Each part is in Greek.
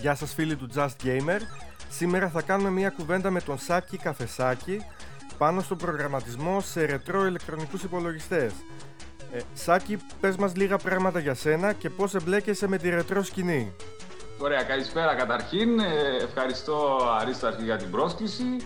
Γεια σας φίλοι του Just Gamer. Σήμερα θα κάνουμε μια κουβέντα με τον Σάκη Καφεσάκη πάνω στον προγραμματισμό σε ρετρό ηλεκτρονικούς υπολογιστές. Ε, Σάκη, πες μας λίγα πράγματα για σένα και πώς εμπλέκεσαι με τη ρετρό σκηνή. Ωραία, καλησπέρα καταρχήν. Ε, ευχαριστώ Αρίσταρχη για την πρόσκληση.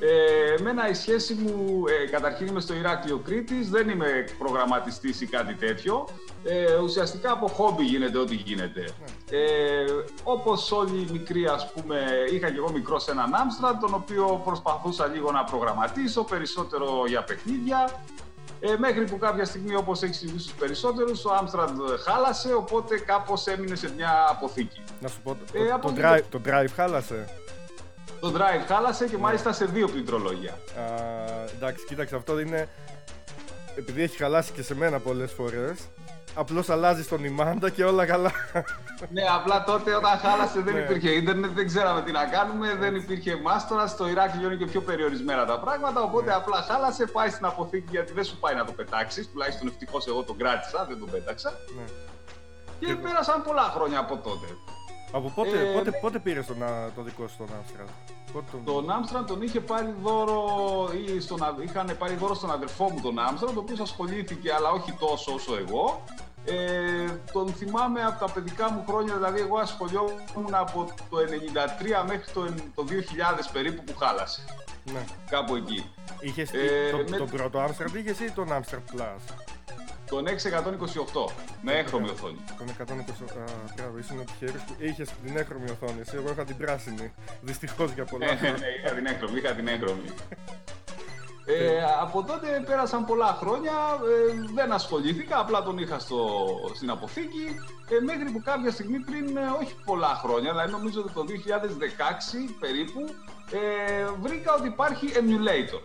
Ε, εμένα η σχέση μου, ε, καταρχήν είμαι στο Ηράκλειο Κρήτης, δεν είμαι προγραμματιστής ή κάτι τέτοιο. Ε, ουσιαστικά από χόμπι γίνεται ό,τι γίνεται. Ε, όπως όλοι οι μικροί, ας πούμε, είχα και εγώ μικρός σε έναν Άμστραντ, τον οποίο προσπαθούσα λίγο να προγραμματίσω, περισσότερο για παιχνίδια. Ε, μέχρι που κάποια στιγμή, όπως έχεις συμβεί στους περισσότερους, ο Άμστραντ χάλασε, οπότε κάπως έμεινε σε μια αποθήκη. Να σου πω, το, Ε, το, από το εκεί drive, το drive χάλασε; Το drive χάλασε και μάλιστα σε δύο πληκτρολόγια. Α, εντάξει, κοίταξε, αυτό είναι. Επειδή έχει χαλάσει και σε μένα πολλές φορές, απλώς αλλάζει τον ημάντα και όλα καλά. ναι, απλά τότε όταν χάλασε δεν Ναι. υπήρχε ίντερνετ, δεν ξέραμε τι να κάνουμε, δεν υπήρχε μάστορα. Στο Ηράκλειο είναι και πιο περιορισμένα τα πράγματα. Οπότε απλά χάλασε, πάει στην αποθήκη γιατί δεν σου πάει να το πετάξεις. Τουλάχιστον ευτυχώς εγώ τον κράτησα, δεν τον πέταξα. ναι. Και Και- πέρασαν πολλά χρόνια από τότε. Από πότε, Ε, πότε, ναι. πότε πήρες τον, α, το δικό σου τον Άμστραντ. Πότε τον... Τον Άμστραντ τον είχε πάρει δώρο, ή στον, α- είχαν πάρει δώρο στον αδερφό μου τον Άμστραντ, ο οποίος ασχολήθηκε, αλλά όχι τόσο όσο εγώ. Ε, τον θυμάμαι από τα παιδικά μου χρόνια, δηλαδή εγώ ασχολιόμουν από το 93 μέχρι το, το 2000 περίπου που χάλασε. Ναι. Κάπου εκεί. Είχες Ε, το, με- τον πρώτο Άμστραντ είχες ή τον Άμστραντ Plus; Τον 628 με έχρωμη οθόνη. Τον 120. Α, μπράβο, ήσουν τυχερός που είχες την έχρωμη οθόνη. Εσύ, εγώ είχα την πράσινη. Δυστυχώς για πολλά Ναι, χρόνια. ναι, είχα την έγχρωμη, είχα την έγχρωμη. Ε, από τότε πέρασαν πολλά χρόνια, ε, δεν ασχολήθηκα, απλά τον είχα στο, στην αποθήκη ε, μέχρι που κάποια στιγμή πριν, ε, όχι πολλά χρόνια, δηλαδή νομίζω ότι το 2016 περίπου, ε, βρήκα ότι υπάρχει emulator.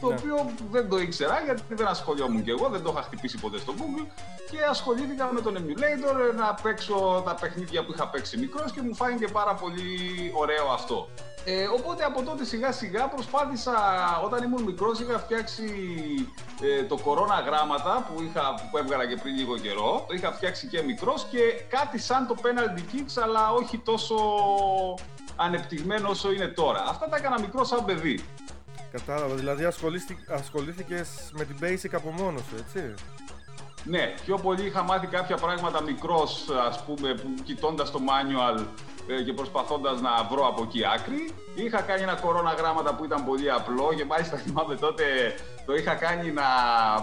Το Ναι. οποίο δεν το ήξερα γιατί δεν ασχολιόμουν κι εγώ, δεν το είχα χτυπήσει ποτέ στο Google και ασχολήθηκα με τον emulator ε, να παίξω τα παιχνίδια που είχα παίξει μικρός και μου φάνηκε πάρα πολύ ωραίο αυτό. Ε, οπότε από τότε σιγά σιγά προσπάθησα, όταν ήμουν μικρός είχα φτιάξει ε, το κορώνα γράμματα που, είχα, που έβγαλα και πριν λίγο καιρό. Το είχα φτιάξει και μικρός και κάτι σαν το penalty kicks αλλά όχι τόσο ανεπτυγμένο όσο είναι τώρα. Αυτά τα έκανα μικρό σαν παιδί. Κατάλαβα, δηλαδή ασχολήστη- ασχολήθηκες με την Basic από μόνος σου, έτσι; Ναι, πιο πολύ είχα μάθει κάποια πράγματα μικρός, ας πούμε, που κοιτώντας το manual ε, και προσπαθώντας να βρω από εκεί άκρη. Είχα κάνει ένα κορώνα γράμματα που ήταν πολύ απλό και μάλιστα θυμάμαι τότε το είχα κάνει να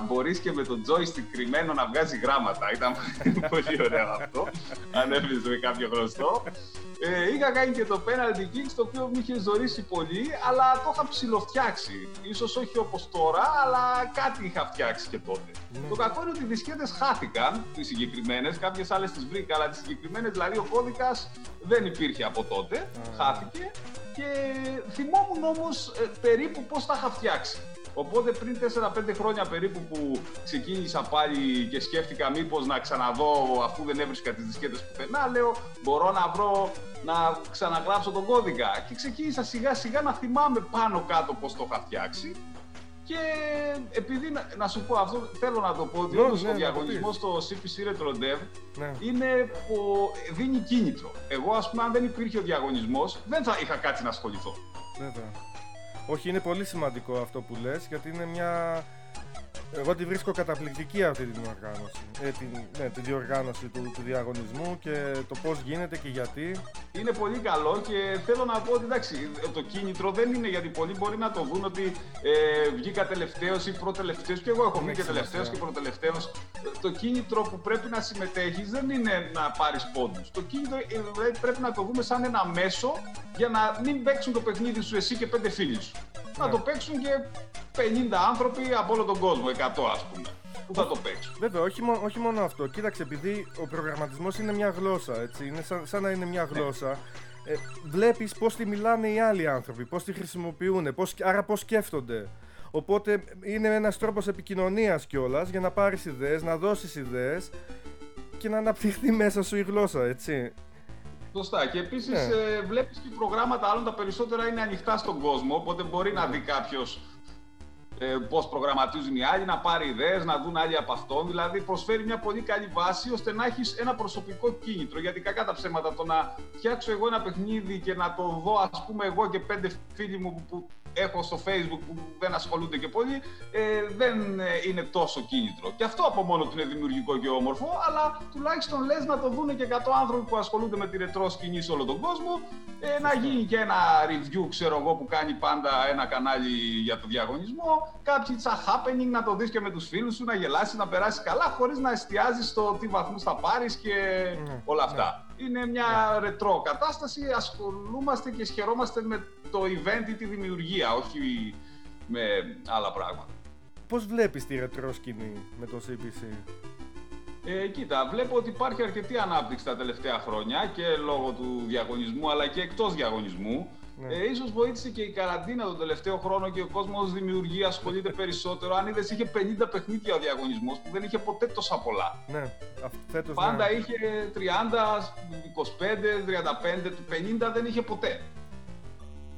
μπορείς και με το joystick κρυμμένο να βγάζει γράμματα. Ήταν πολύ ωραίο αυτό, αν έβλεπες με κάποιο γνωστό. Ε, είχα κάνει και το penalty kicks το οποίο μου είχε ζωρίσει πολύ, αλλά το είχα ψηλοφτιάξει. Ίσως όχι όπως τώρα, αλλά κάτι είχα φτιάξει και τότε. Ναι. Το κακό είναι ότι οι δισκέτες χάθηκαν, τις συγκεκριμένες, κάποιες άλλες τις βρήκα, αλλά τις συγκεκριμένες, δηλαδή ο κώδικας δεν υπήρχε από τότε, Α. χάθηκε και θυμόμουν όμως ε, περίπου πώς τα είχα φτιάξει. Οπότε πριν 4-5 χρόνια περίπου που ξεκίνησα πάλι και σκέφτηκα μήπως να ξαναδώ αφού δεν έβρισκα τις δισκέτες πουθενά, λέω μπορώ να βρω να ξαναγράψω τον κώδικα. Και ξεκίνησα σιγά σιγά να θυμάμαι πάνω κάτω πώς το είχα φτιάξει. Και επειδή να, να σου πω αυτό, θέλω να το πω ότι Ναι, όντως ναι, ο να το διαγωνισμός στο CPC Retro Dev Ναι. είναι που δίνει κίνητρο. Εγώ, ας πούμε, αν δεν υπήρχε ο διαγωνισμός, δεν θα είχα κάτι να ασχοληθώ. Βέβαια. Όχι, είναι πολύ σημαντικό αυτό που λες, γιατί είναι μια... Εγώ τη βρίσκω καταπληκτική αυτή την οργάνωση. Ε, την, ναι, τη διοργάνωση του, του διαγωνισμού και το πώς γίνεται και γιατί. Είναι πολύ καλό και θέλω να πω ότι εντάξει, το κίνητρο δεν είναι γιατί πολλοί μπορεί να το δουν ότι ε, βγήκα τελευταίος ή προτελευταίος. Και εγώ έχω Δεν βγει έχει και τελευταίος σημασία. και προτελευταίος. Το κίνητρο που πρέπει να συμμετέχεις δεν είναι να πάρεις πόντους. Το κίνητρο ε, δηλαδή, πρέπει να το δούμε σαν ένα μέσο για να μην παίξουν το παιχνίδι σου εσύ και πέντε φίλοι σου. Να Ναι. το παίξουν και 50 άνθρωποι από όλο τον κόσμο, 100 ας πούμε, που θα το παίξουν; Βέβαια, όχι, μο- όχι μόνο αυτό. Κοίταξε, επειδή ο προγραμματισμός είναι μια γλώσσα, έτσι, είναι σαν, σαν να είναι μια γλώσσα, ε, βλέπεις πώς τη μιλάνε οι άλλοι άνθρωποι, πώς τη χρησιμοποιούν, πώς, άρα πώς σκέφτονται. Οπότε είναι ένας τρόπος επικοινωνίας κιόλας για να πάρεις ιδέες, να δώσεις ιδέες και να αναπτυχθεί μέσα σου η γλώσσα, έτσι. Σωστά. Και επίσης Ναι. ε, βλέπεις και προγράμματα άλλων τα περισσότερα είναι ανοιχτά στον κόσμο. Οπότε μπορεί να δει κάποιος ε, πώς προγραμματίζουν οι άλλοι, να πάρει ιδέες, να δουν άλλοι από αυτόν. Δηλαδή, προσφέρει μια πολύ καλή βάση ώστε να έχεις ένα προσωπικό κίνητρο. Γιατί κακά τα ψέματα το να φτιάξω εγώ ένα παιχνίδι και να το δω, ας πούμε, εγώ και πέντε φίλοι μου που έχω στο Facebook που δεν ασχολούνται και πολύ, ε, δεν ε, είναι τόσο κίνητρο. Και αυτό από μόνο του είναι δημιουργικό και όμορφο, αλλά τουλάχιστον λες να το δουν και 100 άνθρωποι που ασχολούνται με τη ρετρό σκηνή σε όλο τον κόσμο, ε, να γίνει και ένα review, ξέρω εγώ, που κάνει πάντα ένα κανάλι για το διαγωνισμό, κάποιοι τσα happening να το δεις και με τους φίλους σου, να γελάσεις, να περάσεις καλά, χωρίς να εστιάζεις στο τι βαθμούς θα πάρεις και ναι, όλα αυτά. Ναι. Είναι μια ρετρό κατάσταση, ασχολούμαστε και σχερόμαστε με το event ή τη δημιουργία, όχι με άλλα πράγματα. Πώς βλέπεις τη ρετρό σκηνή με το CPC? Ε, κοίτα, βλέπω ότι υπάρχει αρκετή ανάπτυξη τα τελευταία χρόνια και λόγω του διαγωνισμού αλλά και εκτός διαγωνισμού. Ναι. Ε, ίσως βοήθησε και η καραντίνα τον τελευταίο χρόνο και ο κόσμος δημιουργεί, ασχολείται περισσότερο. Αν είδες είχε 50 παιχνίδια ο διαγωνισμός που δεν είχε ποτέ τόσα πολλά. Ναι, φέτος Πάντα ναι. είχε 30, 25, 35, 50 δεν είχε ποτέ.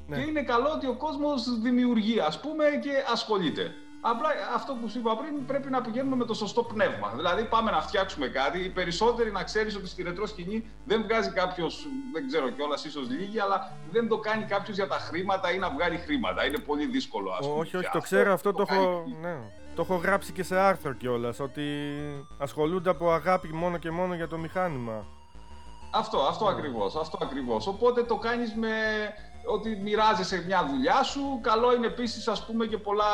Ναι. Και είναι καλό ότι ο κόσμος δημιουργεί, ας πούμε, και ασχολείται. Απλά αυτό που σου είπα πριν πρέπει να πηγαίνουμε με το σωστό πνεύμα. Δηλαδή, πάμε να φτιάξουμε κάτι. Οι περισσότεροι να ξέρεις ότι στη ρετρό σκηνή δεν βγάζει κάποιος, δεν ξέρω κιόλας, ίσως λίγοι, αλλά δεν το κάνει κάποιος για τα χρήματα ή να βγάλει χρήματα. Είναι πολύ δύσκολο, ας πούμε. Όχι, όχι, το ξέρω, αυτό το, το έχω. Ναι. Το έχω γράψει και σε άρθρο κιόλας. Ότι ασχολούνται από αγάπη μόνο και μόνο για το μηχάνημα. Αυτό, αυτό ναι. ακριβώς, αυτό ακριβώς. Οπότε το κάνεις με ότι μοιράζεσαι μια δουλειά σου. Καλό είναι επίσης, ας πούμε, και πολλά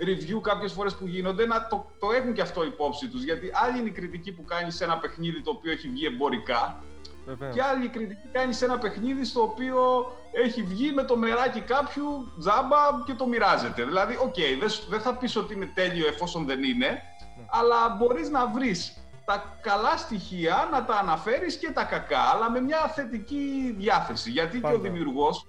review κάποιες φορές που γίνονται να το, το έχουν και αυτό υπόψη τους. Γιατί άλλη είναι η κριτική που κάνει σε ένα παιχνίδι το οποίο έχει βγει εμπορικά. Βεβαίως. Και άλλη η κριτική κάνει σε ένα παιχνίδι στο οποίο έχει βγει με το μεράκι κάποιου τζάμπα και το μοιράζεται. Δηλαδή, ok, okay, δεν θα πεις ότι είναι τέλειο εφόσον δεν είναι, ναι. αλλά μπορείς να βρεις τα καλά στοιχεία να τα αναφέρεις και τα κακά, αλλά με μια θετική διάθεση. Γιατί και ο δημιουργός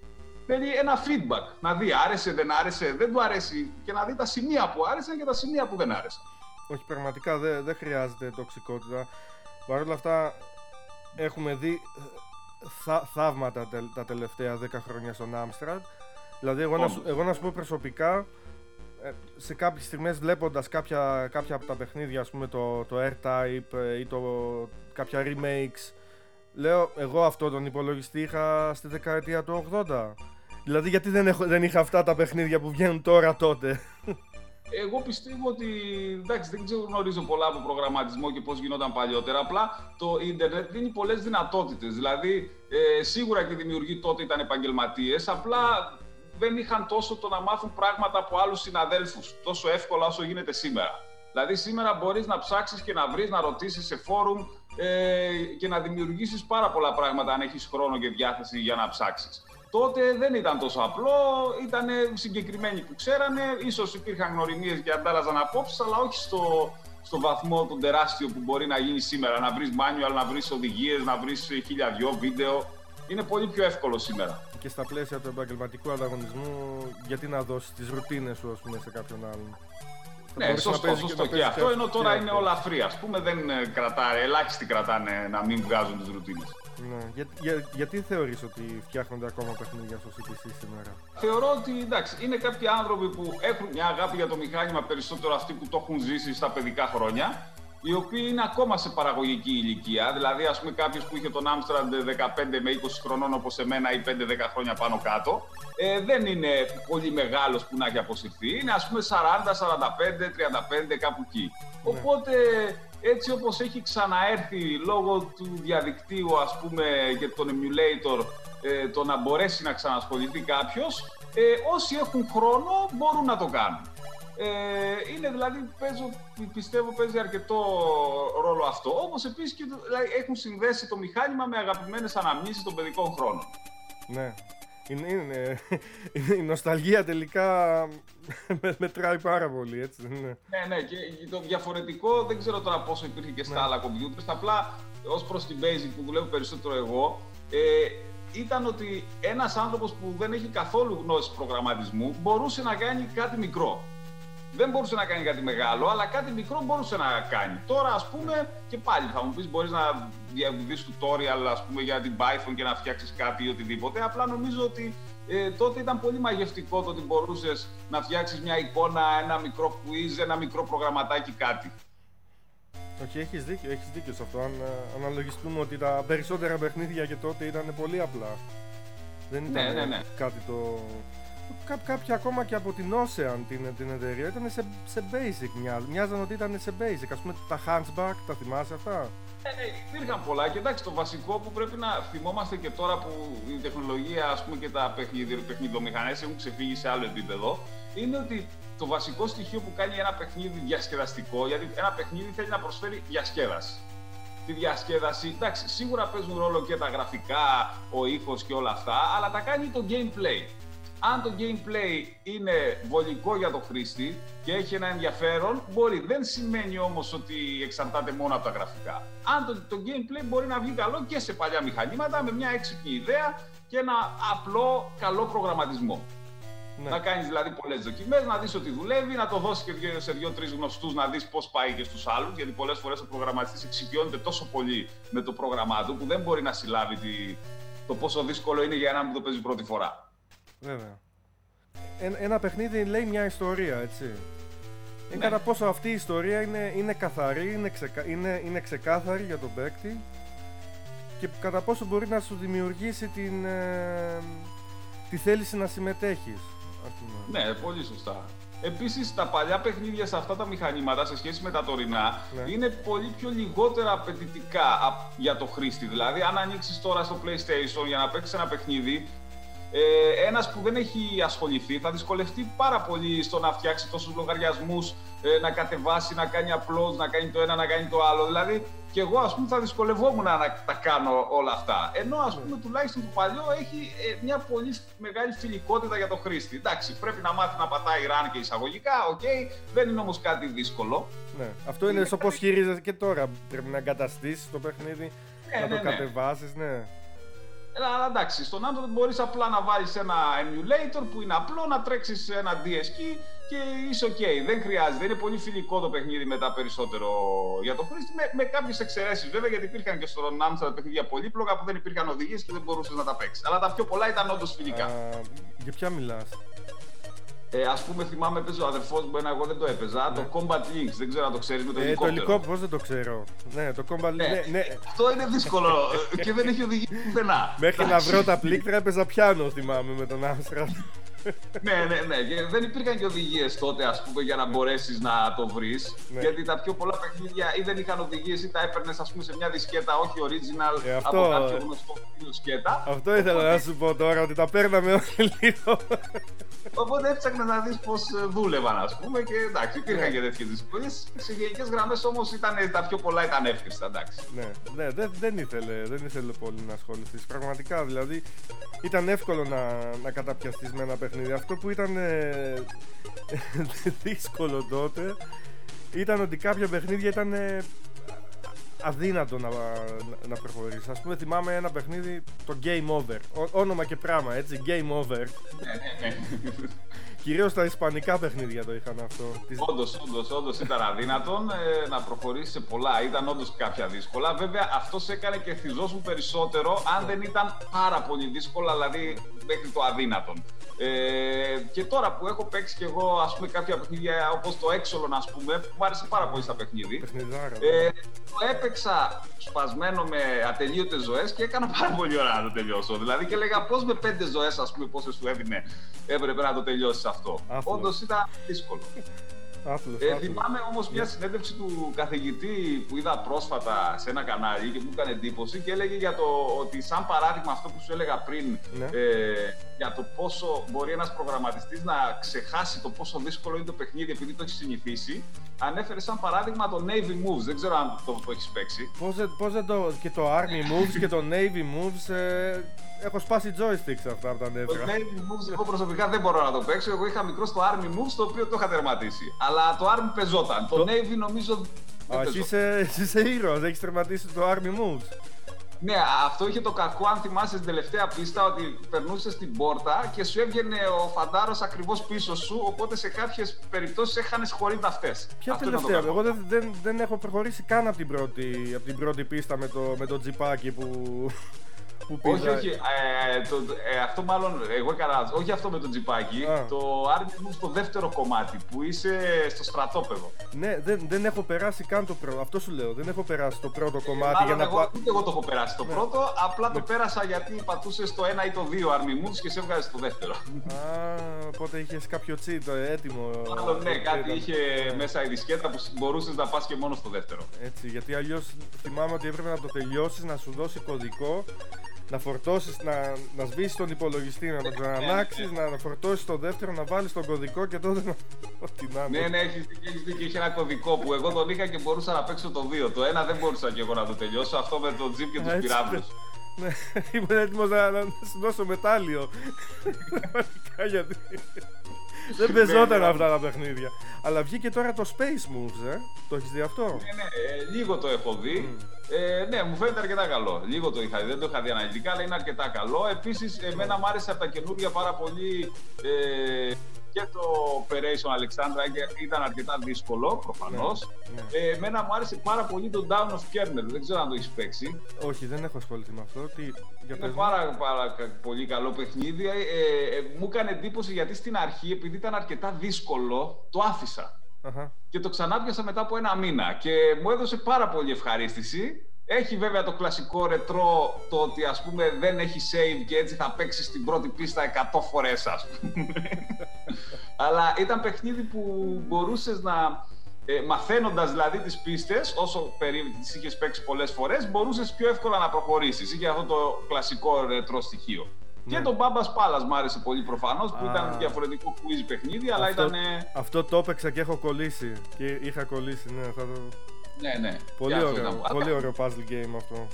θέλει ένα feedback. Να δει άρεσε, δεν άρεσε, δεν του αρέσει και να δει τα σημεία που άρεσαν και τα σημεία που δεν άρεσαν. Όχι, πραγματικά δεν, δεν χρειάζεται τοξικότητα. Παρ' όλα αυτά, έχουμε δει ε, θα, θαύματα τα τελευταία 10 χρόνια στον Άμστραντ. Δηλαδή, εγώ, να, εγώ να σου πω προσωπικά, ε, σε κάποιες στιγμές βλέποντας κάποια, κάποια από τα παιχνίδια, ας πούμε το, το R-Type ε, ή το, κάποια remakes, λέω εγώ αυτό τον υπολογιστή είχα στη δεκαετία του 80. Δηλαδή γιατί δεν, έχω, δεν είχα αυτά τα παιχνίδια που βγαίνουν τώρα τότε; Εγώ πιστεύω ότι, εντάξει, δεν ξέρω, γνωρίζω πολλά από προγραμματισμό και πώς γινόταν παλιότερα. Απλά το ίντερνετ δίνει πολλές δυνατότητες. Δηλαδή, ε, σίγουρα και οι δημιουργοί τότε ήταν επαγγελματίες, απλά δεν είχαν τόσο το να μάθουν πράγματα από άλλους συναδέλφους, τόσο εύκολα όσο γίνεται σήμερα. Δηλαδή, σήμερα μπορείς να ψάξεις και να βρεις, να ρωτήσεις σε φόρουμ ε, και να δημιουργήσεις πάρα πολλά πράγματα αν έχεις χρόνο και διάθεση για να ψάξεις. Τότε δεν ήταν τόσο απλό, ήταν συγκεκριμένοι που ξέρανε, ίσως υπήρχαν γνωριμίες και αντάλλαζαν απόψεις, αλλά όχι στο, στο βαθμό τον τεράστιο που μπορεί να γίνει σήμερα. Να βρεις manual, να βρεις οδηγίες, να βρεις χίλια δυο βίντεο. Είναι πολύ πιο εύκολο σήμερα. Και στα πλαίσια του επαγγελματικού ανταγωνισμού, γιατί να δώσεις τις ρουτίνες σου, ας πούμε, σε κάποιον άλλον; Ναι, σωστό, σωστό και, και αυτό. Ενώ τώρα είναι όλα free, ας πούμε, δεν κρατάει, ελάχιστοι κρατάνε να μην βγάζουν τις ρουτίνες. Ναι. Για, για, γιατί θεωρείς ότι φτιάχνονται ακόμα παιχνίδια στο CPC σήμερα; Θεωρώ ότι εντάξει, είναι κάποιοι άνθρωποι που έχουν μια αγάπη για το μηχάνημα περισσότερο αυτοί που το έχουν ζήσει στα παιδικά χρόνια οι οποίοι είναι ακόμα σε παραγωγική ηλικία. Δηλαδή, ας πούμε, κάποιος που είχε τον Άμστραντ 15 με 20 χρονών όπως εμένα ή 5-10 χρόνια πάνω κάτω, ε, δεν είναι πολύ μεγάλος που να έχει αποσυρθεί. Είναι ας πούμε 40, 45, 35, κάπου εκεί. Ναι. Οπότε έτσι όπως έχει ξαναέρθει λόγω του διαδικτύου ας πούμε και των emulator ε, το να μπορέσει να ξανασχοληθεί κάποιος, ε, όσοι έχουν χρόνο μπορούν να το κάνουν. Ε, είναι δηλαδή, παίζω, πιστεύω, παίζει αρκετό ρόλο αυτό. Όπω επίσης και δηλαδή, έχουν συνδέσει το μηχάνημα με αγαπημένες αναμνήσεις των παιδικών χρόνων. Ναι. Είναι, είναι, η νοσταλγία τελικά μετράει πάρα πολύ, έτσι δεν είναι. Ναι, ναι, και το διαφορετικό δεν ξέρω τώρα πόσο υπήρχε και στα ναι. άλλα computers. Απλά ως προς την Basic που δουλεύω περισσότερο εγώ, ε, ήταν ότι ένας άνθρωπος που δεν έχει καθόλου γνώση προγραμματισμού μπορούσε να κάνει κάτι μικρό δεν μπορούσε να κάνει κάτι μεγάλο, αλλά κάτι μικρό μπορούσε να κάνει. Τώρα, ας πούμε, και πάλι θα μου πεις: Μπορείς να δει tutorial ας πούμε, για την Python και να φτιάξεις κάτι ή οτιδήποτε. Απλά νομίζω ότι ε, τότε ήταν πολύ μαγευτικό το ότι μπορούσες να φτιάξεις μια εικόνα, ένα μικρό quiz, ένα μικρό προγραμματάκι, κάτι. Όχι, έχεις δίκιο, έχεις δίκιο σε αυτό. Αν ε, αναλογιστούμε ότι τα περισσότερα παιχνίδια και τότε ήταν πολύ απλά. Δεν ήταν Ναι, ναι, ναι. κάτι το... Κά, κάποια ακόμα και από την Ocean την, την εταιρεία ήταν σε, σε basic μοιάζ, μοιάζαν ότι ήταν σε basic. Ας πούμε τα Hunchback, τα θυμάσαι αυτά; Ε, ναι, υπήρχαν πολλά και εντάξει το βασικό που πρέπει να θυμόμαστε και τώρα που η τεχνολογία ας πούμε και τα παιχνίδι, παιχνιδομηχανές έχουν ξεφύγει σε άλλο επίπεδο είναι ότι το βασικό στοιχείο που κάνει ένα παιχνίδι διασκεδαστικό γιατί ένα παιχνίδι θέλει να προσφέρει διασκέδαση. Τη διασκέδαση, εντάξει, σίγουρα παίζουν ρόλο και τα γραφικά, ο ήχος και όλα αυτά, αλλά τα κάνει το gameplay. Αν το gameplay είναι βολικό για το χρήστη και έχει ένα ενδιαφέρον, μπορεί. Δεν σημαίνει όμως ότι εξαρτάται μόνο από τα γραφικά. Αν το, το gameplay μπορεί να βγει καλό και σε παλιά μηχανήματα με μια έξυπνη ιδέα και ένα απλό καλό προγραμματισμό. Ναι. Να κάνεις δηλαδή πολλές δοκιμές, να δεις ότι δουλεύει, να το δώσεις και δύο- σε δύο-τρει γνωστούς να δεις πώς πάει και στους άλλους. Γιατί πολλές φορές ο προγραμματιστής εξοικειώνεται τόσο πολύ με το πρόγραμμά του που δεν μπορεί να συλλάβει τη, το πόσο δύσκολο είναι για έναν που το παίζει πρώτη φορά. Βέβαια. Ένα, ένα παιχνίδι λέει μια ιστορία, έτσι. Είναι Ναι. κατά πόσο αυτή η ιστορία είναι, είναι καθαρή, είναι, ξεκα... είναι, είναι ξεκάθαρη για τον παίκτη και κατά πόσο μπορεί να σου δημιουργήσει την, ε, τη θέληση να συμμετέχεις. Ας πούμε. Ναι, πολύ σωστά. Επίσης, τα παλιά παιχνίδια σε αυτά τα μηχανήματα σε σχέση με τα τωρινά Ναι. είναι πολύ πιο λιγότερα απαιτητικά απ- για το χρήστη. Δηλαδή, αν ανοίξεις τώρα στο PlayStation για να παίξεις ένα παιχνίδι, ε, ένας που δεν έχει ασχοληθεί θα δυσκολευτεί πάρα πολύ στο να φτιάξει τόσους λογαριασμούς, ε, να κατεβάσει, να κάνει upload, να κάνει το ένα, να κάνει το άλλο. Δηλαδή, και εγώ ας πούμε θα δυσκολευόμουν να τα κάνω όλα αυτά. Ενώ ας πούμε τουλάχιστον το παλιό έχει ε, μια πολύ μεγάλη φιλικότητα για το χρήστη. Εντάξει, πρέπει να μάθει να πατάει run και εισαγωγικά, οκ, δεν είναι όμως κάτι δύσκολο. Ναι. Αυτό είναι στο πώς χειρίζεσαι και τώρα. Πρέπει να εγκαταστήσεις το παιχνίδι, Ε, να το ναι, ναι. κατεβάσεις, ναι. Ε, Αλλά εντάξει, στον Android μπορείς απλά να βάλεις ένα emulator που είναι απλό, να τρέξεις ένα DSK και είσαι ok. Δεν χρειάζεται, είναι πολύ φιλικό το παιχνίδι μετά περισσότερο για το χρήστη, με, με κάποιες εξαιρέσεις βέβαια, γιατί υπήρχαν και στον Amstrad παιχνίδια πολύπλοκα που δεν υπήρχαν οδηγίες και δεν μπορούσες να τα παίξεις. Αλλά τα πιο πολλά ήταν όντως φιλικά. Α, για ποια μιλάς; Ε, ας πούμε, θυμάμαι παίζει ο αδερφός μου, ένα εγώ δεν το έπαιζα, το Combat Links, δεν ξέρω αν το ξέρεις με το Ναι. Ε, το ελικόπτερο. υλικό, πώς δεν το ξέρω. Ναι, το Combat Ναι. ναι, ναι. Αυτό είναι δύσκολο ε, και δεν έχει οδηγεί πουθενά. Μέχρι να Εντάξει. βρω τα πλήκτρα έπαιζα πιάνο, θυμάμαι, με τον Άμστραντ. Ναι, ναι, ναι. Και δεν υπήρχαν και οδηγίες τότε, ας πούμε, για να μπορέσεις να το βρεις. Ναι. Γιατί τα πιο πολλά παιχνίδια ή δεν είχαν οδηγίες ή τα έπαιρνες, ας πούμε, σε μια δισκέτα, όχι original, Ε, αυτό, από κάποιο ε. γνωστό δισκέτα. Αυτό ήθελα να σου πω τώρα, ότι τα παίρναμε όλοι λίγο. Οπότε έψαχνε να δεις πώς δούλευαν, ας πούμε. Και εντάξει, υπήρχαν Ναι. και τέτοιες δυσκολίες. Σε γενικές γραμμές όμως τα πιο πολλά ήταν εύχριστα, εντάξει. ναι, ναι δεν, δεν, ήθελε, δεν ήθελε πολύ να ασχοληθείς. Πραγματικά, δηλαδή, ήταν εύκολο να, να καταπιαστείς με ένα παιχνίδι. Αυτό που ήταν ε, δύσκολο τότε ήταν ότι κάποια παιχνίδια ήταν ε, αδύνατο να, να, να προχωρήσεις. Ας πούμε, θυμάμαι ένα παιχνίδι, το Game Over. Ó- όνομα και πράγμα, έτσι, Game Over. Ναι, ναι, ναι. Κυρίως τα ισπανικά παιχνίδια το είχαν αυτό. Τις- Όντως, όντως, όντως ήταν αδύνατον ε, να προχωρήσει σε πολλά. Ήταν όντως κάποια δύσκολα. Βέβαια, αυτός σε έκανε και θυζώσουν περισσότερο αν δεν ήταν πάρα πολύ δύσκολα, δηλαδή μέχρι το αδύνατον. Ε, και τώρα που έχω παίξει κι εγώ ας πούμε, κάποια παιχνίδια όπως το Exolon, ας πούμε, που μου άρεσε πάρα πολύ στα παιχνίδι. Παιχνιδάρα. Ε, το έπαιξα σπασμένο με ατελείωτες ζωές και έκανα πάρα πολύ ώρα να το τελειώσω. Δηλαδή και έλεγα πώς με πέντε ζωές, ας πούμε, πόσες σου έδινε, έπρεπε να το τελειώσει αυτό. Άθλος. Όντως ήταν δύσκολο. Άθλος, Ε, άθλος. θυμάμαι όμως μια συνέντευξη του καθηγητή που είδα πρόσφατα σε ένα κανάλι και μου έκανε εντύπωση και έλεγε για το ότι σαν παράδειγμα αυτό που σου έλεγα πριν Ναι. ε, για το πόσο μπορεί ένας προγραμματιστής να ξεχάσει το πόσο δύσκολο είναι το παιχνίδι επειδή το έχει συνηθίσει ανέφερε σαν παράδειγμα το Navy Moves, δεν ξέρω αν το, το έχεις παίξει. Πώς δεν, πώς δεν το... και το Army Moves και το Navy Moves ε, έχω σπάσει joysticks αυτά από τα Το νεύρα. Navy Moves εγώ προσωπικά δεν μπορώ να το παίξω, εγώ είχα μικρό στο Army Moves το οποίο το είχα τερματίσει. Αλλά το Army πεζόταν, το, Το- Navy νομίζω δεν Α, εσύ πεζόταν. είσαι, εσύ είσαι ήρωας, έχεις τερματίσει το Army Moves. Ναι, αυτό είχε το κακό, αν θυμάσαι στην τελευταία πίστα, ότι περνούσες την πόρτα και σου έβγαινε ο φαντάρος ακριβώς πίσω σου. Οπότε σε κάποιες περιπτώσεις έχανες χωρίς αυτέ. Ποια τελευταία, εγώ δεν, δεν, δεν έχω προχωρήσει καν από την πρώτη, από την πρώτη πίστα με το, με το τζιπάκι που, σκουπίδα. Όχι, όχι. Ε, το, ε, αυτό μάλλον εγώ έκανα. Όχι αυτό με το τζιπάκι. Α. Το Army Moves στο δεύτερο κομμάτι που είσαι στο στρατόπεδο. Ναι, δεν, δεν έχω περάσει καν το πρώτο. Αυτό σου λέω. Δεν έχω περάσει το πρώτο κομμάτι για Μάλλον να εγώ, πα- ούτε εγώ το έχω περάσει το Ναι. πρώτο. Απλά το πέρασα γιατί πατούσες το ένα ή το δύο Army Moves και σε έβγαζες το δεύτερο. Α, οπότε είχες κάποιο cheat ε, έτοιμο. Μάλλον ναι, Ε, κάτι ήταν. είχε Ναι. μέσα η δισκέτα που μπορούσες να πας και μόνος στο δεύτερο. Έτσι, γιατί αλλιώς θυμάμαι ότι έπρεπε να το τελειώσεις, να σου δώσει κωδικό, να φορτώσεις, να, να σβήσεις τον υπολογιστή, να τον ξανανάξεις, να, να φορτώσεις το δεύτερο, να βάλεις τον κωδικό και τότε να. Ό,τι να είναι. Ναι, ναι, έχεις δίκιο, έχεις δίκιο. Είχε ένα κωδικό που εγώ τον είχα και μπορούσα να παίξω το 2. Το ένα δεν μπορούσα και εγώ να το τελειώσω. Αυτό με το τζιπ και τους Έτσι, πυράβλους. Ναι, ήμουν έτοιμος να, να, να σου δώσω μετάλλιο. Πραγματικά, γιατί. Δεν παίζονταν ναι. αυτά τα παιχνίδια. Αλλά βγήκε τώρα το Space Moves, ε. Το έχεις δει αυτό; Ναι, ναι, ε, λίγο το έχω δει. Ε, ναι, μου φαίνεται αρκετά καλό. Λίγο το είχα δει, δεν το είχα δει αναλυτικά, αλλά είναι αρκετά καλό. Επίσης, εμένα μου άρεσε από τα καινούργια πάρα πολύ ε, και το Operation Alexandra και ήταν αρκετά δύσκολο προφανώς. Ναι, Ε, εμένα μου άρεσε πάρα πολύ το Down of Kernel. Δεν ξέρω αν το έχεις παίξει. Όχι, δεν έχω ασχοληθεί με αυτό. Τι, για Είναι πες μου. πάρα, πάρα κα- πολύ καλό παιχνίδι. Ε, ε, μου έκανε εντύπωση γιατί στην αρχή, επειδή ήταν αρκετά δύσκολο, το άφησα. Αχα. Και το ξανάπιασα μετά από ένα μήνα. Και μου έδωσε πάρα πολύ ευχαρίστηση. Έχει βέβαια το κλασικό ρετρό το ότι ας πούμε δεν έχει save και έτσι θα παίξει την πρώτη πίστα 100 φορές ας πούμε. Αλλά ήταν παιχνίδι που μπορούσες να ε, μαθαίνοντας δηλαδή τις πίστες όσο περίπου τις είχες παίξει πολλές φορές μπορούσες πιο εύκολα να προχωρήσεις. Είχε αυτό το κλασικό ρετρό στοιχείο. Ναι. Και το Bambas Palace μου άρεσε πολύ προφανώς που Α. ήταν διαφορετικό quiz παιχνίδι αλλά Αυτό- ήταν... Αυτό το έπαιξα και έχω κολλήσει. Και είχα κολλήσει, ναι. Θα το... Ναι, ναι. Πολύ Και αυτό ωραίο, ήταν. πολύ Αλλά ωραίο puzzle game αυτό.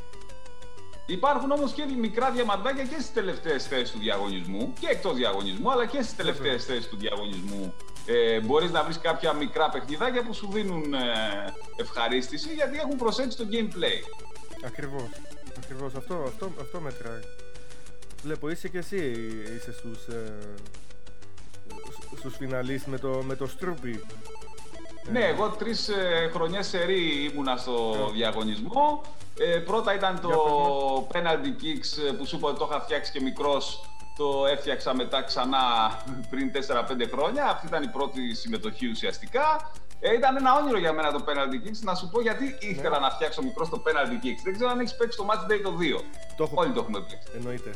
Υπάρχουν όμως και μικρά διαμαντάκια και στις τελευταίες θέσεις του διαγωνισμού και εκτός διαγωνισμού, αλλά και στις τελευταίες θέσεις του διαγωνισμού. Ε, μπορείς να βρεις κάποια μικρά παιχνιδάκια που σου δίνουν ε, ευχαρίστηση γιατί έχουν προσέξει το gameplay. Ακριβώς. Ακριβώς. Αυτό, αυτό, αυτό μετράει. Βλέπω, είσαι και εσύ είσαι στους, ε, σ- στους φιναλίστ με το, με το Στρούπι. Ναι, εγώ τρεις ε, χρονιές σερή ήμουνα στο Ε. διαγωνισμό. Ε, πρώτα ήταν το Για penalty kicks ε, που σου είπα ότι το είχα φτιάξει και μικρός. Το έφτιαξα μετά ξανά πριν 4-5 χρόνια. Αυτή ήταν η πρώτη συμμετοχή ουσιαστικά. Ε, ήταν ένα όνειρο για μένα το penalty kicks. Να σου πω γιατί ήθελα να φτιάξω μικρός το penalty kicks. Δεν ξέρω αν έχεις παίξει το match day το 2. Το έχω Όλοι το έχουμε παίξει. Εννοείται.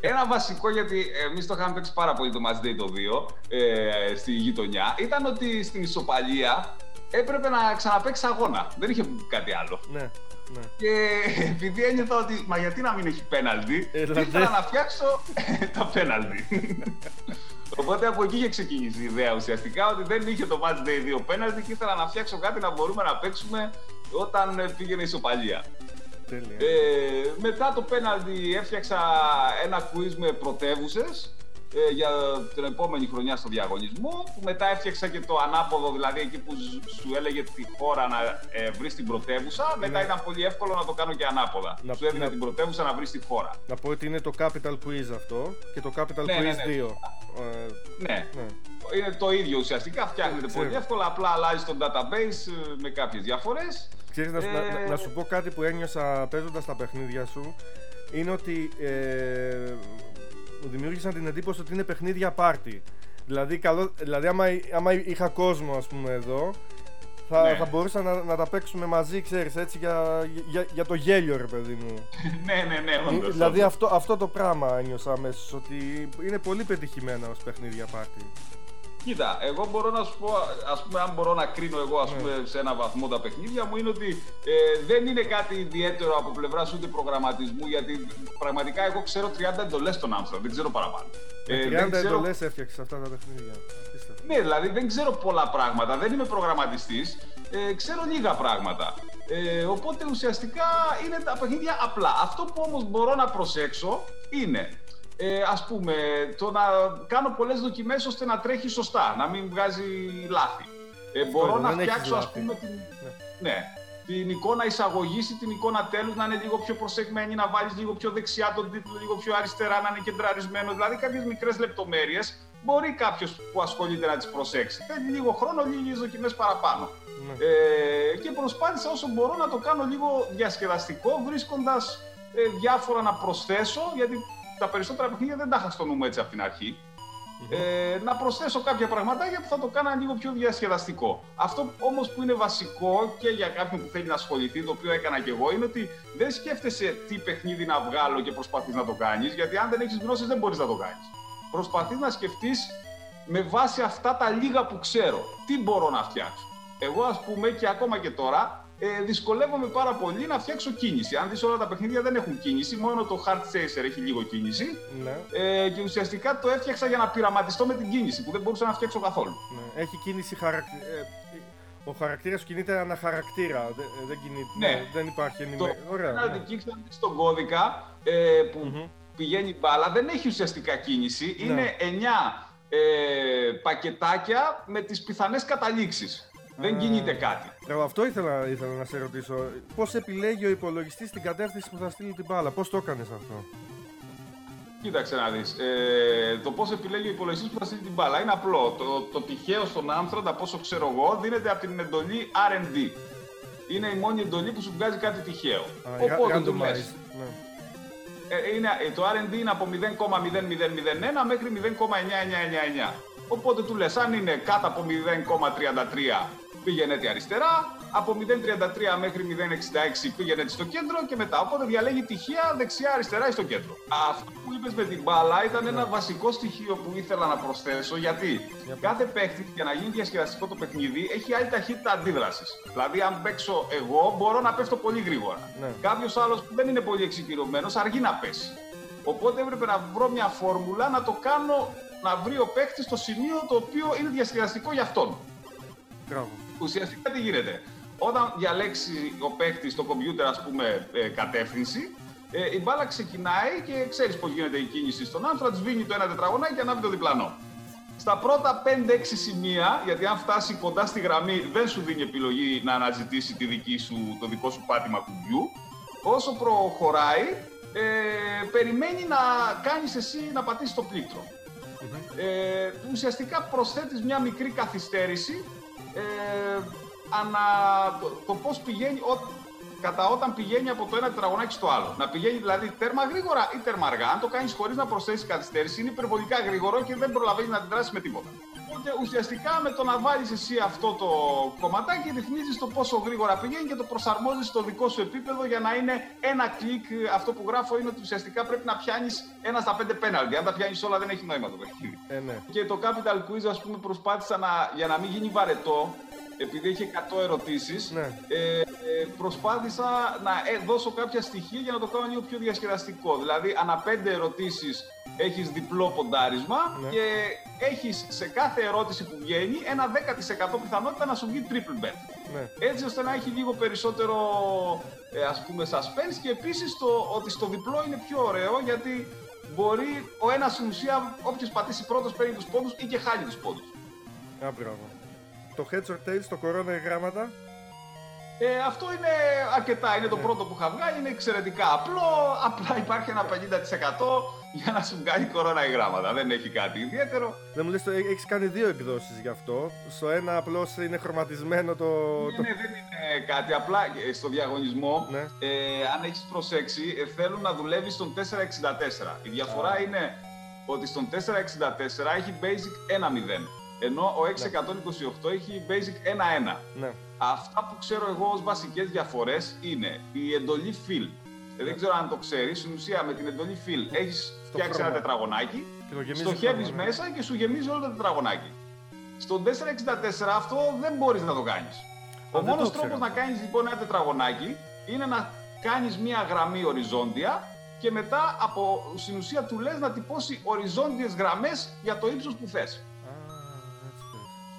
Ένα βασικό, γιατί εμείς το είχαμε παίξει πάρα πολύ το Match Day το 2 ε, στη γειτονιά, ήταν ότι στην ισοπαλία έπρεπε να ξαναπαίξει αγώνα. Δεν είχε κάτι άλλο. Ναι, ναι. Και επειδή ένιωθα ότι, μα γιατί να μην έχει πέναλτι, Έλατε. ήθελα να φτιάξω το πέναλτι. Οπότε από εκεί είχε ξεκινήσει η ιδέα ουσιαστικά ότι δεν είχε το Match Day 2 πέναλτι και ήθελα να φτιάξω κάτι να μπορούμε να παίξουμε όταν ε, πήγαινε η ισοπαλία. Τέλεια. Ε, μετά το πέναλτι έφτιαξα ένα quiz με πρωτεύουσες ε, για την επόμενη χρονιά στο διαγωνισμό. Που μετά έφτιαξα και το ανάποδο, δηλαδή εκεί που ζ- σου έλεγε τη χώρα να ε, βρεις την πρωτεύουσα. Μετά Ναι. ήταν πολύ εύκολο να το κάνω και ανάποδα. Να- σου έδινε να- την πρωτεύουσα να βρεις τη χώρα. Να πω ότι είναι το Capital Quiz αυτό και το Capital Ναι, ναι, Quiz ναι. 2. Ε, Ναι, ναι. είναι το ίδιο ουσιαστικά. Φτιάχνεται Ξέρω. πολύ εύκολα. Απλά αλλάζει το database ε, με κάποιες διαφορές. Ξέρεις, να, σου- να- Ε, να, να σου πω κάτι που ένιωσα παίζοντας τα παιχνίδια σου είναι ότι ε, μου δημιούργησαν την εντύπωση ότι είναι παιχνίδια πάρτι. Δηλαδή, καλό, δηλαδή άμα, άμα είχα κόσμο ας πούμε εδώ θα, Ναι. θα μπορούσα να, να τα παίξουμε μαζί, ξέρεις, έτσι για, για, για το γέλιο ρε παιδί μου. ναι, ναι, ναι, όντως, δηλαδή όντως. αυτό, αυτό το πράγμα ένιωσα αμέσως, ότι είναι πολύ πετυχημένα ως παιχνίδια πάρτι. Κοίτα, εγώ μπορώ να σου πω, ας πούμε, αν μπορώ να κρίνω εγώ ας Ναι. πούμε, σε ένα βαθμό τα παιχνίδια μου, είναι ότι ε, δεν είναι κάτι ιδιαίτερο από πλευράς ούτε προγραμματισμού, γιατί πραγματικά εγώ ξέρω 30 εντολές στον Άμστerdαμ, δεν ξέρω παραπάνω. Με Ε, 30 δεν ξέρω- εντολές έφτιαξες αυτά τα παιχνίδια. Απίστευτο. Ναι, δηλαδή δεν ξέρω πολλά πράγματα, δεν είμαι προγραμματιστής, ε, ξέρω λίγα πράγματα. Ε, οπότε ουσιαστικά είναι τα παιχνίδια απλά. Αυτό που όμως μπορώ να προσέξω είναι, ε, ας πούμε, το να κάνω πολλές δοκιμές ώστε να τρέχει σωστά, να μην βγάζει λάθη. Ε, μπορώ είναι, να δεν έχεις φτιάξω, ας λάθη. πούμε, την... Ναι. ναι, την εικόνα εισαγωγής ή την εικόνα τέλους να είναι λίγο πιο προσεγμένη, να βάλεις λίγο πιο δεξιά τον τίτλο, λίγο πιο αριστερά, να είναι κεντραρισμένος. Δηλαδή κάποιες μικρές λεπτομέρειες μπορεί κάποιος που ασχολείται να τις προσέξει. Θέλει λίγο χρόνο, λίγες δοκιμές παραπάνω. Ναι. Ε, και προσπάθησα όσο μπορώ να το κάνω λίγο διασκεδαστικό, βρίσκοντας ε, διάφορα να προσθέσω, γιατί τα περισσότερα παιχνίδια δεν τα είχα στο νου μου έτσι από την αρχη Ε, να προσθέσω κάποια πραγματάκια που θα το κάνα λίγο πιο διασκεδαστικό. Αυτό όμως που είναι βασικό και για κάποιον που θέλει να ασχοληθεί, το οποίο έκανα και εγώ, είναι ότι δεν σκέφτεσαι τι παιχνίδι να βγάλω και προσπαθείς να το κάνεις, γιατί αν δεν έχεις γνώσεις δεν μπορείς να το κάνεις. Προσπαθείς να σκεφτείς με βάση αυτά τα λίγα που ξέρω, τι μπορώ να φτιάξω. Εγώ ας πούμε και ακόμα και τώρα ε, δυσκολεύομαι πάρα πολύ να φτιάξω κίνηση. Αν δεις όλα τα παιχνίδια δεν έχουν κίνηση, μόνο το Hard Chaser έχει λίγο κίνηση. Ναι. Ε, και ουσιαστικά το έφτιαξα για να πειραματιστώ με την κίνηση που δεν μπορούσα να φτιάξω καθόλου. ναι. Έχει κίνηση χαρακτήρα. ο χαρακτήρας κινείται αναχαρακτήρα. Δεν, ε, δεν, κινείται, Ναι. δεν υπάρχει Το ενημέρωση. Ωραία. penalty ναι. kicks, αν δεις στον κώδικα ε, που Μμμ. πηγαίνει μπάλα, δεν έχει ουσιαστικά κίνηση. Ναι. Είναι 9 ε, πακετάκια με τις πιθανές καταλήξεις. Δεν Α. κινείται κάτι. Εγώ αυτό ήθελα, ήθελα να σε ρωτήσω. Πώς επιλέγει ο υπολογιστής την κατεύθυνση που θα στείλει την μπάλα, Πώς το έκανες αυτό; Κοίταξε να δεις. Ε, το πώς επιλέγει ο υπολογιστής που θα στείλει την μπάλα είναι απλό. Το, το τυχαίο στον Amstrad, από όσο ξέρω εγώ, δίνεται από την εντολή R&D. Είναι η μόνη εντολή που σου βγάζει κάτι τυχαίο. Α, Οπότε του randomized, λες, Ναι. ε, είναι, ε, το R&D είναι από 0,0001 μέχρι 0,9999. Οπότε του λες, αν είναι κάτω από 0,33 πήγαινε αριστερά, από 0,33 μέχρι 0,66 πήγαινε στο κέντρο και μετά. Οπότε διαλέγει τυχαία δεξιά, αριστερά ή στο κέντρο. Αυτό που είπες με την μπάλα ήταν ένα βασικό στοιχείο που ήθελα να προσθέσω γιατί Για πες. κάθε παίχτη για να γίνει διασκεδαστικό το παιχνίδι έχει άλλη ταχύτητα αντίδρασης. Δηλαδή, αν παίξω εγώ, μπορώ να πέφτω πολύ γρήγορα. Ναι. Κάποιος άλλος που δεν είναι πολύ εξοικειωμένο αργεί να πέσει. Οπότε έπρεπε να βρω μια φόρμουλα να το κάνω να βρει ο παίχτη στο σημείο το οποίο είναι διασκεδαστικό για αυτόν. Μπράβο. Ουσιαστικά τι γίνεται. Όταν διαλέξει ο παίχτης στο κομπιούτερ, ας πούμε, ε, κατεύθυνση, ε, η μπάλα ξεκινάει και ξέρεις πώς γίνεται η κίνηση στον Amstrad, σβήνει το ένα τετραγωνάκι και ανάβει το διπλανό. Στα πρώτα 5-6 σημεία, γιατί αν φτάσει κοντά στη γραμμή, δεν σου δίνει επιλογή να αναζητήσει τη δική σου, το δικό σου πάτημα κουμπιού. Όσο προχωράει, ε, περιμένει να κάνεις εσύ να πατήσεις το πλήκτρο. Ε, ουσιαστικά προσθέτεις μια μικρή καθυστέρηση ε, ανα το, το πώς πηγαίνει ο, κατά όταν πηγαίνει από το ένα τετραγωνάκι στο άλλο. Να πηγαίνει δηλαδή τέρμα γρήγορα ή τέρμα αργά. Αν το κάνεις χωρίς να προσθέσεις καθυστέρηση είναι υπερβολικά γρήγορο και δεν προλαβαίνεις να αντιδράσεις με τίποτα. Οπότε ουσιαστικά με το να βάλεις εσύ αυτό το κομματάκι ρυθμίζεις το πόσο γρήγορα πηγαίνει και το προσαρμόζεις στο δικό σου επίπεδο για να είναι ένα κλικ. Αυτό που γράφω είναι ότι ουσιαστικά πρέπει να πιάνεις ένα στα πέντε πέναλτι. Αν τα πιάνεις όλα δεν έχει νόημα το παιχνίδι. Ε, ναι. Και το Capital Quiz, ας πούμε, προσπάθησα να, για να μην γίνει βαρετό, επειδή έχει 100 ερωτήσεις, Ναι. ε, ε, προσπάθησα να ε, δώσω κάποια στοιχεία για να το κάνω λίγο πιο διασκεδαστικό. Δηλαδή, ανά πέντε ερωτήσεις έχεις διπλό ποντάρισμα Ναι. και έχεις σε κάθε ερώτηση που βγαίνει ένα 10% πιθανότητα να σου βγει triple bet. ναι. Έτσι ώστε να έχει λίγο περισσότερο ε, ας πούμε suspense και επίσης το, ότι στο διπλό είναι πιο ωραίο γιατί μπορεί ο ένας στην ουσία όποιος πατήσει πρώτος παίρνει τους πόντους ή και χάνει τους πόντους. Α, μπράβο. Το Heads or Tails, το κορώνα γράμματα. Ε, αυτό είναι αρκετά, είναι το Ναι. πρώτο που είχα βγάλει, είναι εξαιρετικά απλό, απλά υπάρχει ένα 50% για να σου βγάλει κορώνα ή γράμματα, δεν έχει κάτι ιδιαίτερο. Δεν μου λες, το- έχεις κάνει δύο εκδόσεις γι' αυτό. Στο ένα απλώς είναι χρωματισμένο το... Ναι, το... ναι, δεν είναι κάτι. Απλά ε, στο διαγωνισμό, Ναι. ε, αν έχεις προσέξει, ε, θέλουν να δουλεύεις στον 464. Η διαφορά είναι ότι στον 464 έχει basic 1-0, ενώ ο 628 έχει basic 1-1. Ναι. Αυτά που ξέρω εγώ ως βασικές διαφορές είναι η εντολή fill. Ε, δεν ξέρω αν το ξέρεις, στην ουσία με την εντολή fill έχεις φτιάξει ένα χρώμα. τετραγωνάκι, Και το γεμίζεις στοχεύεις χρώμα, ναι. μέσα και σου γεμίζει όλο το τετραγωνάκι. Στον 464 αυτό δεν μπορείς να το κάνεις. Ο δεν μόνος το ξέρω. τρόπος να κάνεις λοιπόν ένα τετραγωνάκι είναι να κάνεις μία γραμμή οριζόντια και μετά από στην ουσία του λες να τυπώσει οριζόντιες γραμμές για το ύψος που θες.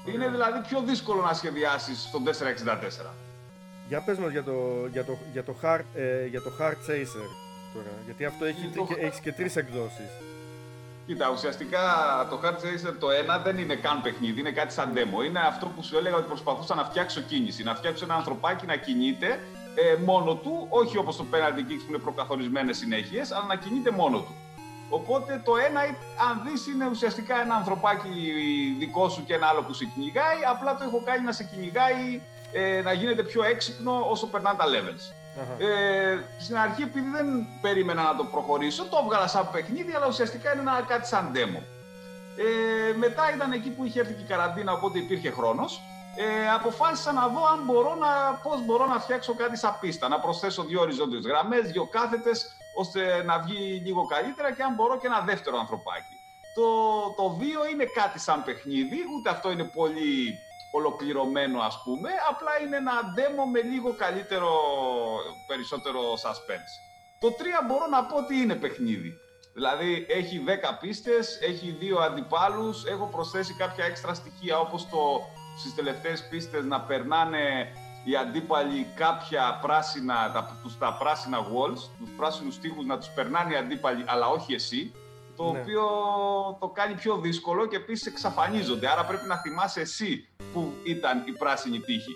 Α, έτσι πες. Είναι Ωραία. δηλαδή πιο δύσκολο να σχεδιάσεις στον 464. Για πες μας για το, για το, για το, hard, ε, για το hard chaser τώρα. Γιατί αυτό έχει, Το- και, έχεις και τρεις εκδόσεις. Κοίτα, ουσιαστικά το Hard Chaser το ένα δεν είναι καν παιχνίδι, είναι κάτι σαν demo. Είναι αυτό που σου έλεγα ότι προσπαθούσα να φτιάξω κίνηση. Να φτιάξω ένα ανθρωπάκι να κινείται ε, μόνο του, όχι όπως το Penalty Kicks που είναι προκαθορισμένες συνέχειες, αλλά να κινείται μόνο του. Οπότε το ένα, αν δεις, είναι ουσιαστικά ένα ανθρωπάκι δικό σου και ένα άλλο που σε κυνηγάει, απλά το έχω κάνει να σε κυνηγάει, ε, να γίνεται πιο έξυπνο όσο περνάνε τα levels. Ε, στην αρχή, επειδή δεν περίμενα να το προχωρήσω, το έβγαλα σαν παιχνίδι, αλλά ουσιαστικά είναι ένα, κάτι σαν demo. Ε, μετά ήταν εκεί που είχε έρθει και η καραντίνα, οπότε υπήρχε χρόνος. Ε, αποφάσισα να δω αν μπορώ να, πώς μπορώ να φτιάξω κάτι σαν πίστα, να προσθέσω δύο οριζόντιες γραμμές, δύο κάθετες, ώστε να βγει λίγο καλύτερα και αν μπορώ και ένα δεύτερο ανθρωπάκι. Το, το βίο είναι κάτι σαν παιχνίδι, ούτε αυτό είναι πολύ ολοκληρωμένο ας πούμε, απλά είναι ένα demo με λίγο καλύτερο, περισσότερο suspense. Το 3 μπορώ να πω ότι είναι παιχνίδι. Δηλαδή έχει 10 πίστες, έχει δύο αντιπάλους, έχω προσθέσει κάποια έξτρα στοιχεία όπως το στις τελευταίες πίστες να περνάνε οι αντίπαλοι κάποια πράσινα, τα, τους, τα πράσινα walls, τους πράσινους τείχους να τους περνάνε οι αντίπαλοι, αλλά όχι εσύ, το ναι. οποίο το κάνει πιο δύσκολο και επίσης εξαφανίζονται, άρα πρέπει να θυμάσαι εσύ που ήταν η πράσινη τείχη.